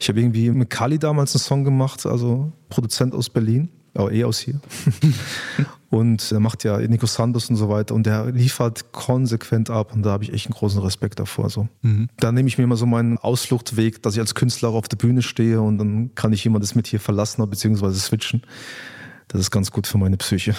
Ich habe irgendwie mit Kali damals einen Song gemacht, also Produzent aus Berlin aber eh aus hier. und er macht ja Nico Santos und so weiter und der liefert konsequent ab und da habe ich echt einen großen Respekt davor. So. Mhm. Da nehme ich mir immer so meinen Ausfluchtweg, dass ich als Künstler auf der Bühne stehe und dann kann ich jemand das mit hier verlassen bzw. switchen. Das ist ganz gut für meine Psyche.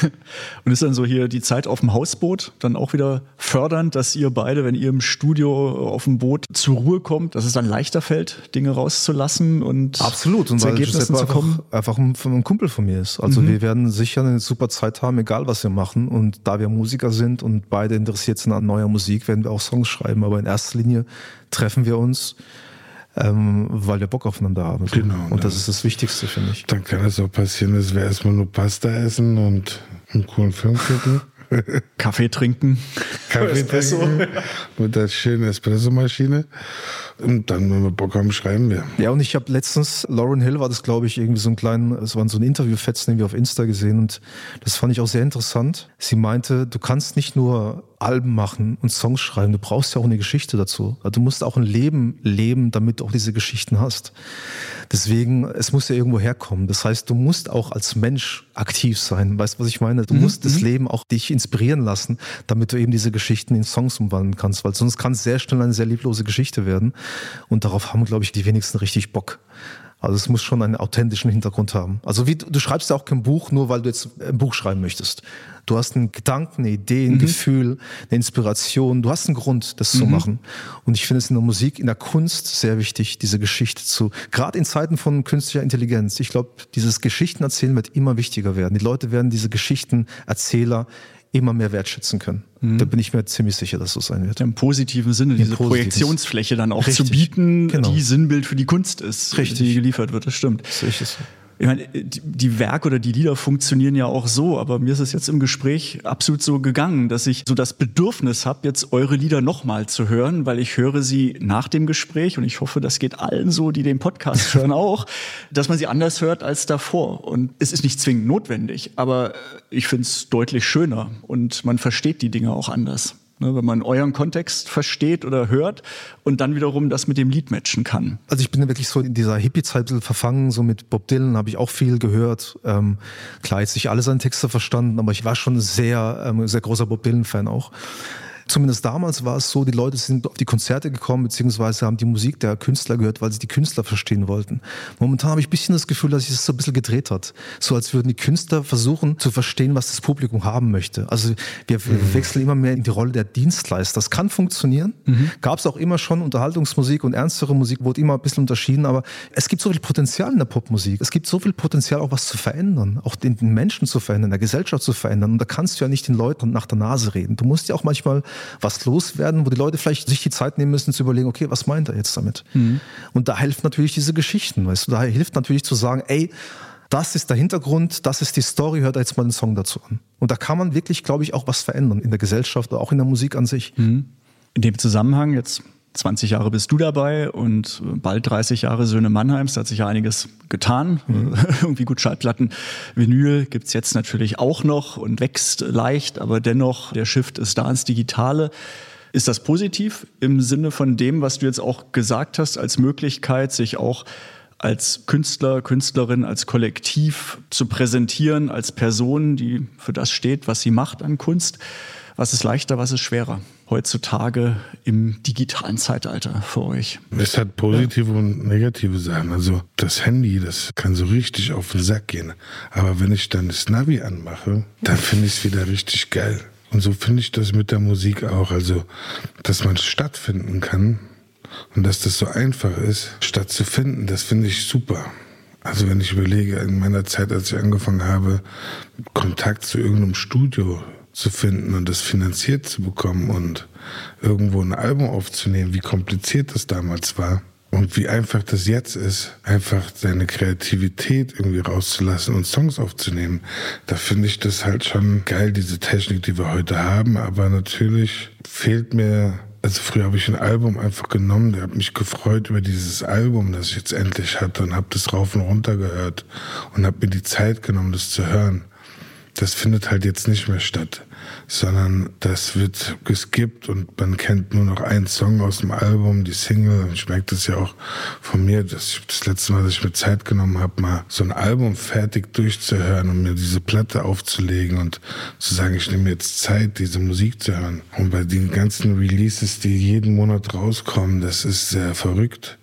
Und ist dann so hier die Zeit auf dem Hausboot dann auch wieder fördernd, dass ihr beide, wenn ihr im Studio auf dem Boot zur Ruhe kommt, dass es dann leichter fällt, Dinge rauszulassen und absolut und zu Ergebnissen zu kommen? Einfach, einfach ein, Kumpel von mir ist. Also mhm. wir werden sicher eine super Zeit haben, egal was wir machen. Und da wir Musiker sind und beide interessiert sind an neuer Musik, werden wir auch Songs schreiben. Aber in erster Linie treffen wir uns ähm, weil wir Bock aufeinander haben. So. Genau. Und das ist das Wichtigste, finde ich. Dann kann es auch passieren, dass wir erstmal nur Pasta essen und einen coolen Film gucken. Kaffee trinken. Kaffee trinken. Mit der schönen Espressomaschine. Und dann, wenn wir Bock haben, schreiben wir. Ja, und ich habe letztens, Lauren Hill war das, glaube ich, irgendwie so ein kleinen, es war so ein Interviewfetzen, den wir auf Insta gesehen und das fand ich auch sehr interessant. Sie meinte, du kannst nicht nur Alben machen und Songs schreiben, du brauchst ja auch eine Geschichte dazu. Also du musst auch ein Leben leben, damit du auch diese Geschichten hast. Deswegen, es muss ja irgendwo herkommen. Das heißt, du musst auch als Mensch aktiv sein. Weißt du, was ich meine? Du mhm. musst das mhm. Leben auch dich inspirieren lassen, damit du eben diese Geschichten in Songs umwandeln kannst, weil sonst kann es sehr schnell eine sehr lieblose Geschichte werden. Und darauf haben, glaube ich, die wenigsten richtig Bock. Also es muss schon einen authentischen Hintergrund haben. Also wie, du schreibst ja auch kein Buch, nur weil du jetzt ein Buch schreiben möchtest. Du hast einen Gedanken, eine Idee, ein mhm. Gefühl, eine Inspiration. Du hast einen Grund, das mhm. zu machen. Und ich finde es in der Musik, in der Kunst sehr wichtig, diese Geschichte zu, gerade in Zeiten von künstlicher Intelligenz. Ich glaube, dieses Geschichtenerzählen wird immer wichtiger werden. Die Leute werden diese Geschichtenerzähler immer mehr wertschätzen können. Mhm. Da bin ich mir ziemlich sicher, dass so sein wird. Im positiven Sinne, diese Projektionsfläche dann auch Richtig. zu bieten, genau. die Sinnbild für die Kunst ist, Richtig. die geliefert wird. Das stimmt. So ist es ich meine, die Werke oder die Lieder funktionieren ja auch so, aber mir ist es jetzt im Gespräch absolut so gegangen, dass ich so das Bedürfnis habe, jetzt eure Lieder nochmal zu hören, weil ich höre sie nach dem Gespräch und ich hoffe, das geht allen so, die den Podcast hören auch, dass man sie anders hört als davor. Und es ist nicht zwingend notwendig, aber ich finde es deutlich schöner und man versteht die Dinge auch anders. Ne, wenn man euren Kontext versteht oder hört und dann wiederum das mit dem Lied matchen kann. Also ich bin ja wirklich so in dieser Hippie-Zeit verfangen, so mit Bob Dylan habe ich auch viel gehört. Ähm, klar, jetzt nicht alle seine Texte verstanden, aber ich war schon sehr, ähm, sehr großer Bob Dylan-Fan auch. Zumindest damals war es so, die Leute sind auf die Konzerte gekommen, beziehungsweise haben die Musik der Künstler gehört, weil sie die Künstler verstehen wollten. Momentan habe ich ein bisschen das Gefühl, dass sich das so ein bisschen gedreht hat. So als würden die Künstler versuchen zu verstehen, was das Publikum haben möchte. Also wir mhm. wechseln immer mehr in die Rolle der Dienstleister. Das kann funktionieren. Mhm. Gab es auch immer schon Unterhaltungsmusik und ernstere Musik, wurde immer ein bisschen unterschieden, aber es gibt so viel Potenzial in der Popmusik. Es gibt so viel Potenzial, auch was zu verändern, auch den Menschen zu verändern, der Gesellschaft zu verändern. Und da kannst du ja nicht den Leuten nach der Nase reden. Du musst ja auch manchmal was loswerden, wo die Leute vielleicht sich die Zeit nehmen müssen zu überlegen, okay, was meint er jetzt damit? Mhm. Und da helfen natürlich diese Geschichten, weißt du, da hilft natürlich zu sagen, ey, das ist der Hintergrund, das ist die Story, hört jetzt mal einen Song dazu an. Und da kann man wirklich, glaube ich, auch was verändern in der Gesellschaft oder auch in der Musik an sich. Mhm. In dem Zusammenhang, jetzt 20 Jahre bist du dabei und bald 30 Jahre Söhne Mannheims. Da hat sich ja einiges getan. Mhm. Irgendwie gut Schallplatten. Vinyl gibt's jetzt natürlich auch noch und wächst leicht, aber dennoch, der Shift ist da ins Digitale. Ist das positiv im Sinne von dem, was du jetzt auch gesagt hast, als Möglichkeit, sich auch als Künstler, Künstlerin, als Kollektiv zu präsentieren, als Person, die für das steht, was sie macht an Kunst? Was ist leichter, was ist schwerer heutzutage im digitalen Zeitalter für euch? Es hat positive ja. und negative Sachen. Also das Handy, das kann so richtig auf den Sack gehen. Aber wenn ich dann das Navi anmache, dann finde ich es wieder richtig geil. Und so finde ich das mit der Musik auch. Also, dass man stattfinden kann und dass das so einfach ist, stattzufinden, das finde ich super. Also wenn ich überlege, in meiner Zeit, als ich angefangen habe, Kontakt zu irgendeinem Studio zu finden und das finanziert zu bekommen und irgendwo ein Album aufzunehmen, wie kompliziert das damals war und wie einfach das jetzt ist, einfach seine Kreativität irgendwie rauszulassen und Songs aufzunehmen. Da finde ich das halt schon geil, diese Technik, die wir heute haben, aber natürlich fehlt mir also früher habe ich ein Album einfach genommen, der hat mich gefreut über dieses Album, das ich jetzt endlich hatte und habe das rauf und runter gehört und habe mir die Zeit genommen, das zu hören das findet halt jetzt nicht mehr statt, sondern das wird geskippt und man kennt nur noch einen Song aus dem Album, die Single. Ich merke das ja auch von mir, dass ich das letzte Mal, dass ich mir Zeit genommen habe, mal so ein Album fertig durchzuhören und mir diese Platte aufzulegen und zu sagen, ich nehme jetzt Zeit, diese Musik zu hören. Und bei den ganzen Releases, die jeden Monat rauskommen, das ist sehr verrückt.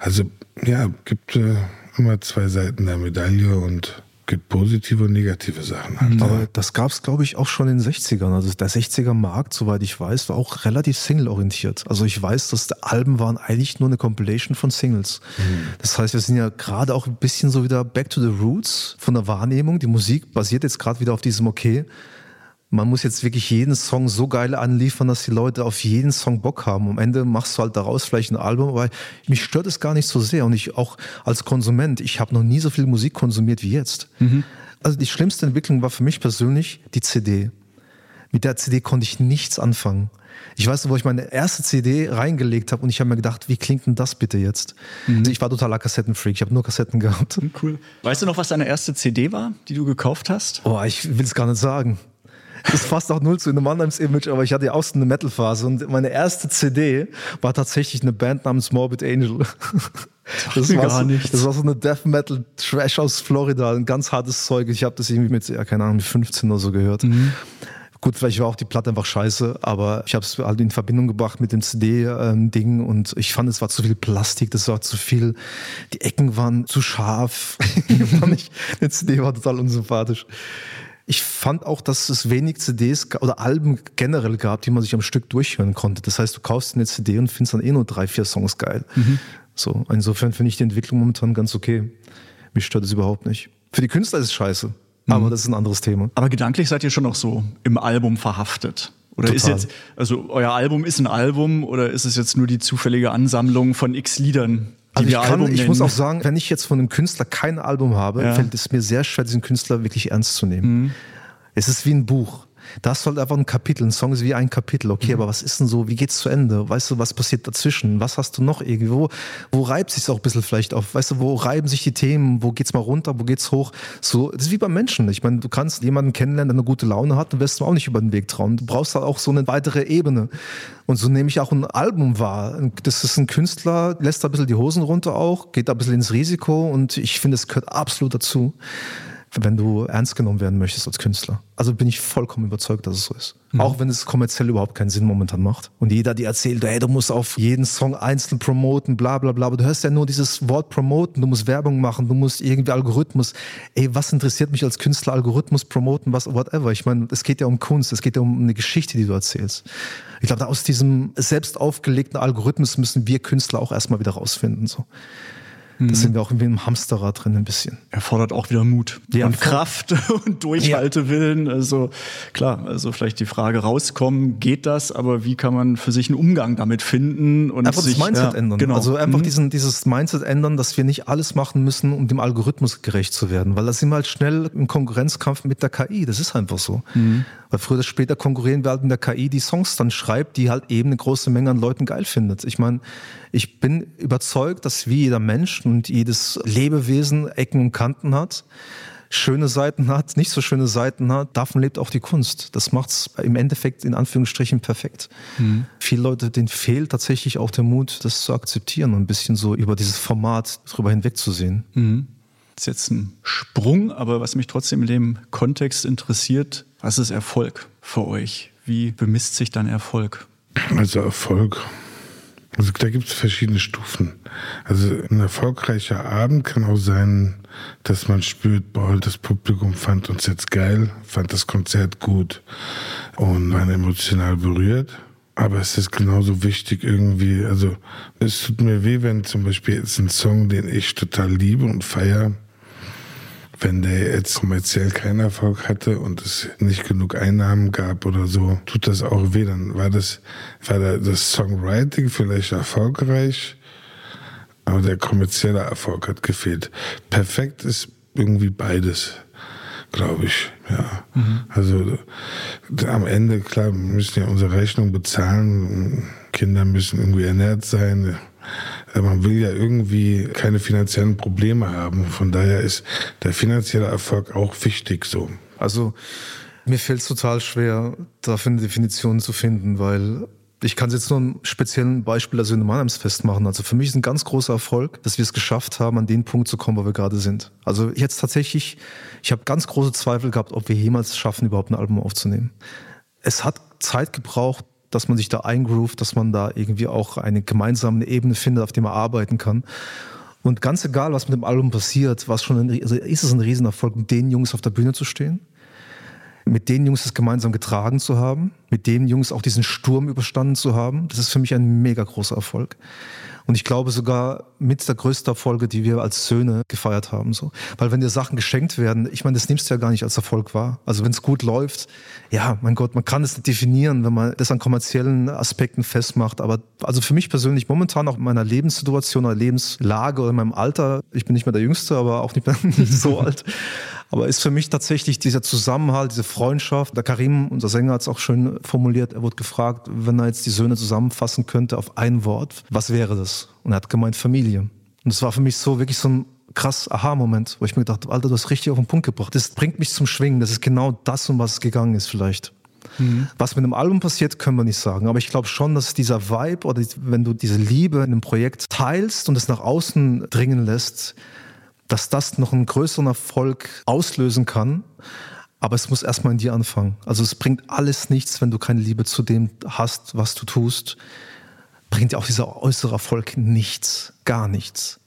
Also ja, gibt äh, immer zwei Seiten der Medaille und gibt positive und negative Sachen. Halt. Aber das gab es, glaube ich, auch schon in den 60ern. Also der 60er-Markt, soweit ich weiß, war auch relativ single-orientiert. Also ich weiß, dass die Alben waren eigentlich nur eine Compilation von Singles. Mhm. Das heißt, wir sind ja gerade auch ein bisschen so wieder back to the roots von der Wahrnehmung. Die Musik basiert jetzt gerade wieder auf diesem, okay, man muss jetzt wirklich jeden Song so geil anliefern, dass die Leute auf jeden Song Bock haben. Am Ende machst du halt daraus vielleicht ein Album, aber mich stört es gar nicht so sehr. Und ich auch als Konsument, ich habe noch nie so viel Musik konsumiert wie jetzt. Mhm. Also die schlimmste Entwicklung war für mich persönlich die CD. Mit der CD konnte ich nichts anfangen. Ich weiß, wo ich meine erste CD reingelegt habe und ich habe mir gedacht, wie klingt denn das bitte jetzt? Mhm. Also ich war totaler Kassettenfreak, ich habe nur Kassetten gehabt. Cool. Weißt du noch, was deine erste CD war, die du gekauft hast? Oh, ich will es gar nicht sagen. Das passt auch null zu einem Mannheims-Image, aber ich hatte ja auch so eine Metal-Phase und meine erste CD war tatsächlich eine Band namens Morbid Angel. Das war, gar so, nicht. das war so eine Death Metal Trash aus Florida, ein ganz hartes Zeug. Ich habe das irgendwie mit, ja, keine Ahnung, 15 oder so gehört. Mhm. Gut, vielleicht war auch die Platte einfach scheiße, aber ich habe es halt in Verbindung gebracht mit dem CD-Ding ähm, und ich fand, es war zu viel Plastik, das war zu viel, die Ecken waren zu scharf. ich, die CD war total unsympathisch. Ich fand auch, dass es wenig CDs oder Alben generell gab, die man sich am Stück durchhören konnte. Das heißt, du kaufst eine CD und findest dann eh nur drei, vier Songs geil. Mhm. So, insofern finde ich die Entwicklung momentan ganz okay. Mich stört es überhaupt nicht. Für die Künstler ist es scheiße, mhm. aber das ist ein anderes Thema. Aber gedanklich seid ihr schon noch so im Album verhaftet. Oder Total. ist jetzt, also euer Album ist ein Album oder ist es jetzt nur die zufällige Ansammlung von x Liedern, also ich, kann, ich muss auch sagen, wenn ich jetzt von einem Künstler kein Album habe, ja. fällt es mir sehr schwer, diesen Künstler wirklich ernst zu nehmen. Mhm. Es ist wie ein Buch. Das ist halt einfach ein Kapitel. Ein Song ist wie ein Kapitel. Okay, mhm. aber was ist denn so? Wie geht's zu Ende? Weißt du, was passiert dazwischen? Was hast du noch irgendwo? Wo reibt sich auch ein bisschen vielleicht auf? Weißt du, wo reiben sich die Themen? Wo geht's mal runter? Wo geht's hoch? So, das ist wie beim Menschen. Ich meine, du kannst jemanden kennenlernen, der eine gute Laune hat, dann wirst du auch nicht über den Weg trauen. Du brauchst halt auch so eine weitere Ebene. Und so nehme ich auch ein Album wahr. Das ist ein Künstler, lässt da ein bisschen die Hosen runter auch, geht da ein bisschen ins Risiko und ich finde, es gehört absolut dazu wenn du ernst genommen werden möchtest als Künstler. Also bin ich vollkommen überzeugt, dass es so ist. Mhm. Auch wenn es kommerziell überhaupt keinen Sinn momentan macht. Und jeder, die erzählt, ey, du musst auf jeden Song einzeln promoten, bla bla bla. Aber du hörst ja nur dieses Wort promoten, du musst Werbung machen, du musst irgendwie Algorithmus. Ey, was interessiert mich als Künstler? Algorithmus promoten, was, whatever. Ich meine, es geht ja um Kunst, es geht ja um eine Geschichte, die du erzählst. Ich glaube, aus diesem selbst aufgelegten Algorithmus müssen wir Künstler auch erstmal wieder rausfinden. So. Da sind wir auch irgendwie im Hamsterrad drin ein bisschen. Erfordert auch wieder Mut ja, und Kraft und Durchhaltewillen. Ja. Also klar, also vielleicht die Frage rauskommen, geht das, aber wie kann man für sich einen Umgang damit finden und einfach sich, das Mindset ja, ändern. Genau. Also einfach mhm. diesen, dieses Mindset ändern, dass wir nicht alles machen müssen, um dem Algorithmus gerecht zu werden, weil da sind wir halt schnell im Konkurrenzkampf mit der KI. Das ist einfach so. Mhm. Weil früher oder später konkurrieren wir halt mit der KI, die Songs dann schreibt, die halt eben eine große Menge an Leuten geil findet. Ich meine, ich bin überzeugt, dass wie jeder Mensch und jedes Lebewesen Ecken und Kanten hat. schöne Seiten hat, nicht so schöne Seiten hat. Davon lebt auch die Kunst. Das macht es im Endeffekt in Anführungsstrichen perfekt. Mhm. Viele Leute, denen fehlt tatsächlich auch der Mut, das zu akzeptieren und ein bisschen so über dieses Format drüber hinwegzusehen. Mhm. Das ist jetzt ein Sprung, aber was mich trotzdem in dem Kontext interessiert, was ist Erfolg für euch? Wie bemisst sich dann Erfolg? Also Erfolg also da gibt es verschiedene Stufen. Also ein erfolgreicher Abend kann auch sein, dass man spürt, boah, das Publikum fand uns jetzt geil, fand das Konzert gut und war emotional berührt. Aber es ist genauso wichtig irgendwie, also es tut mir weh, wenn zum Beispiel jetzt ein Song, den ich total liebe und feiere, wenn der jetzt kommerziell keinen Erfolg hatte und es nicht genug Einnahmen gab oder so, tut das auch weh. Dann war das, war das Songwriting vielleicht erfolgreich, aber der kommerzielle Erfolg hat gefehlt. Perfekt ist irgendwie beides, glaube ich. Ja. Mhm. Also am Ende, klar, wir müssen ja unsere Rechnung bezahlen. Kinder müssen irgendwie ernährt sein man will ja irgendwie keine finanziellen Probleme haben. Von daher ist der finanzielle Erfolg auch wichtig so. Also mir fällt es total schwer, dafür eine Definition zu finden, weil ich kann es jetzt nur ein speziellen Beispiel der Söhne Mannheims festmachen. Also für mich ist ein ganz großer Erfolg, dass wir es geschafft haben, an den Punkt zu kommen, wo wir gerade sind. Also jetzt tatsächlich, ich habe ganz große Zweifel gehabt, ob wir jemals schaffen, überhaupt ein Album aufzunehmen. Es hat Zeit gebraucht, dass man sich da eingroovt, dass man da irgendwie auch eine gemeinsame Ebene findet, auf der man arbeiten kann. Und ganz egal, was mit dem Album passiert, was schon ein, also ist es ein Riesenerfolg, mit den Jungs auf der Bühne zu stehen, mit den Jungs es gemeinsam getragen zu haben, mit den Jungs auch diesen Sturm überstanden zu haben. Das ist für mich ein mega großer Erfolg. Und ich glaube sogar mit der größten Erfolge, die wir als Söhne gefeiert haben. So. Weil wenn dir Sachen geschenkt werden, ich meine, das nimmst du ja gar nicht als Erfolg wahr. Also wenn es gut läuft, ja, mein Gott, man kann es nicht definieren, wenn man das an kommerziellen Aspekten festmacht. Aber also für mich persönlich momentan auch in meiner Lebenssituation oder Lebenslage oder in meinem Alter, ich bin nicht mehr der Jüngste, aber auch nicht mehr so alt. Aber ist für mich tatsächlich dieser Zusammenhalt, diese Freundschaft. Der Karim, unser Sänger, hat es auch schön formuliert. Er wurde gefragt, wenn er jetzt die Söhne zusammenfassen könnte auf ein Wort, was wäre das? Und er hat gemeint Familie. Und es war für mich so wirklich so ein krass Aha-Moment, wo ich mir gedacht habe, Alter, du hast richtig auf den Punkt gebracht. Das bringt mich zum Schwingen. Das ist genau das, um was es gegangen ist vielleicht. Mhm. Was mit einem Album passiert, können wir nicht sagen. Aber ich glaube schon, dass dieser Vibe oder wenn du diese Liebe in einem Projekt teilst und es nach außen dringen lässt, dass das noch einen größeren Erfolg auslösen kann. Aber es muss erstmal in dir anfangen. Also es bringt alles nichts, wenn du keine Liebe zu dem hast, was du tust. Bringt dir auch dieser äußere Erfolg nichts, gar nichts.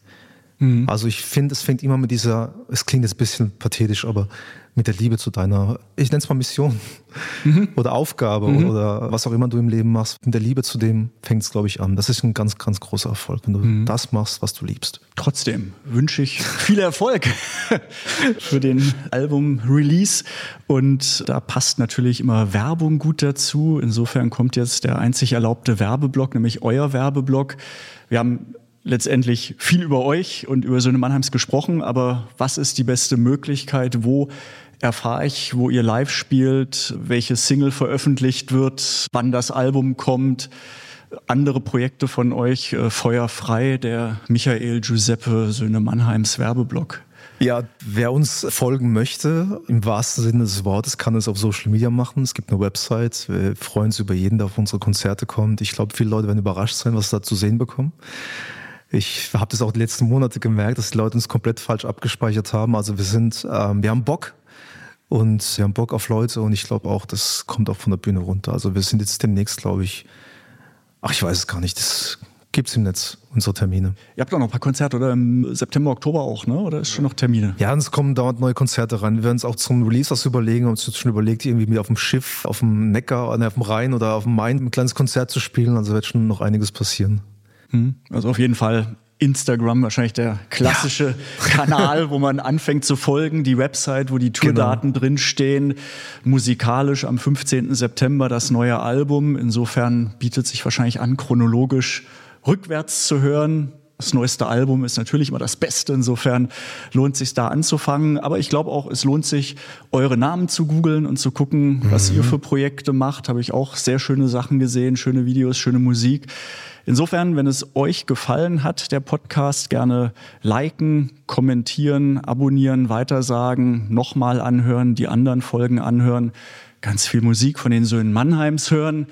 Mhm. Also ich finde, es fängt immer mit dieser, es klingt jetzt ein bisschen pathetisch, aber mit der Liebe zu deiner, ich nenne es mal Mission mhm. oder Aufgabe mhm. oder was auch immer du im Leben machst. Mit der Liebe zu dem fängt es, glaube ich, an. Das ist ein ganz, ganz großer Erfolg, wenn du mhm. das machst, was du liebst. Trotzdem wünsche ich viel Erfolg für den Album-Release. Und da passt natürlich immer Werbung gut dazu. Insofern kommt jetzt der einzig erlaubte Werbeblock, nämlich euer Werbeblock. Wir haben letztendlich viel über euch und über Söhne Mannheims gesprochen, aber was ist die beste Möglichkeit? Wo erfahre ich, wo ihr live spielt, welche Single veröffentlicht wird, wann das Album kommt? Andere Projekte von euch, äh, Feuer frei, der Michael Giuseppe Söhne Mannheims Werbeblock. Ja, wer uns folgen möchte, im wahrsten Sinne des Wortes, kann es auf Social Media machen. Es gibt eine Website. Wir freuen uns über jeden, der auf unsere Konzerte kommt. Ich glaube, viele Leute werden überrascht sein, was sie da zu sehen bekommen. Ich habe das auch die letzten Monate gemerkt, dass die Leute uns komplett falsch abgespeichert haben. Also wir sind, ähm, wir haben Bock und wir haben Bock auf Leute und ich glaube auch, das kommt auch von der Bühne runter. Also wir sind jetzt demnächst, glaube ich, ach ich weiß es gar nicht, das gibt's im Netz, unsere Termine. Ihr habt auch noch ein paar Konzerte oder im September, Oktober auch, ne? Oder ist schon noch Termine? Ja, es kommen dauernd neue Konzerte rein. Wir werden uns auch zum Release was überlegen, haben uns schon überlegt, irgendwie mit auf dem Schiff, auf dem Neckar, auf dem Rhein oder auf dem Main ein kleines Konzert zu spielen. Also wird schon noch einiges passieren. Hm. Also auf jeden Fall Instagram wahrscheinlich der klassische ja. Kanal, wo man anfängt zu folgen, die Website, wo die Tourdaten genau. drinstehen. Musikalisch am 15. September das neue Album. Insofern bietet sich wahrscheinlich an, chronologisch rückwärts zu hören. Das neueste Album ist natürlich immer das Beste. Insofern lohnt sich da anzufangen. Aber ich glaube auch, es lohnt sich, eure Namen zu googeln und zu gucken, was mhm. ihr für Projekte macht. Habe ich auch sehr schöne Sachen gesehen, schöne Videos, schöne Musik. Insofern, wenn es euch gefallen hat, der Podcast, gerne liken, kommentieren, abonnieren, weitersagen, nochmal anhören, die anderen Folgen anhören, ganz viel Musik von den Söhnen Mannheims hören.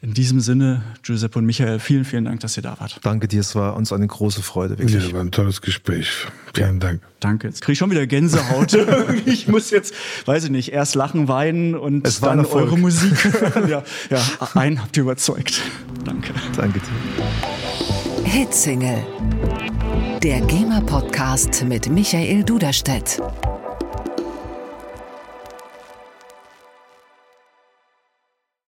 In diesem Sinne, Giuseppe und Michael, vielen, vielen Dank, dass ihr da wart. Danke dir, es war uns eine große Freude. Wirklich. Ja, war ein tolles Gespräch. Vielen Dank. Danke. Jetzt kriege ich schon wieder Gänsehaut. ich muss jetzt, weiß ich nicht, erst lachen, weinen und es dann eure Musik. ja, ja, einen habt ihr überzeugt. Danke. Danke dir. Hitsingle. Der GEMA-Podcast mit Michael Duderstedt.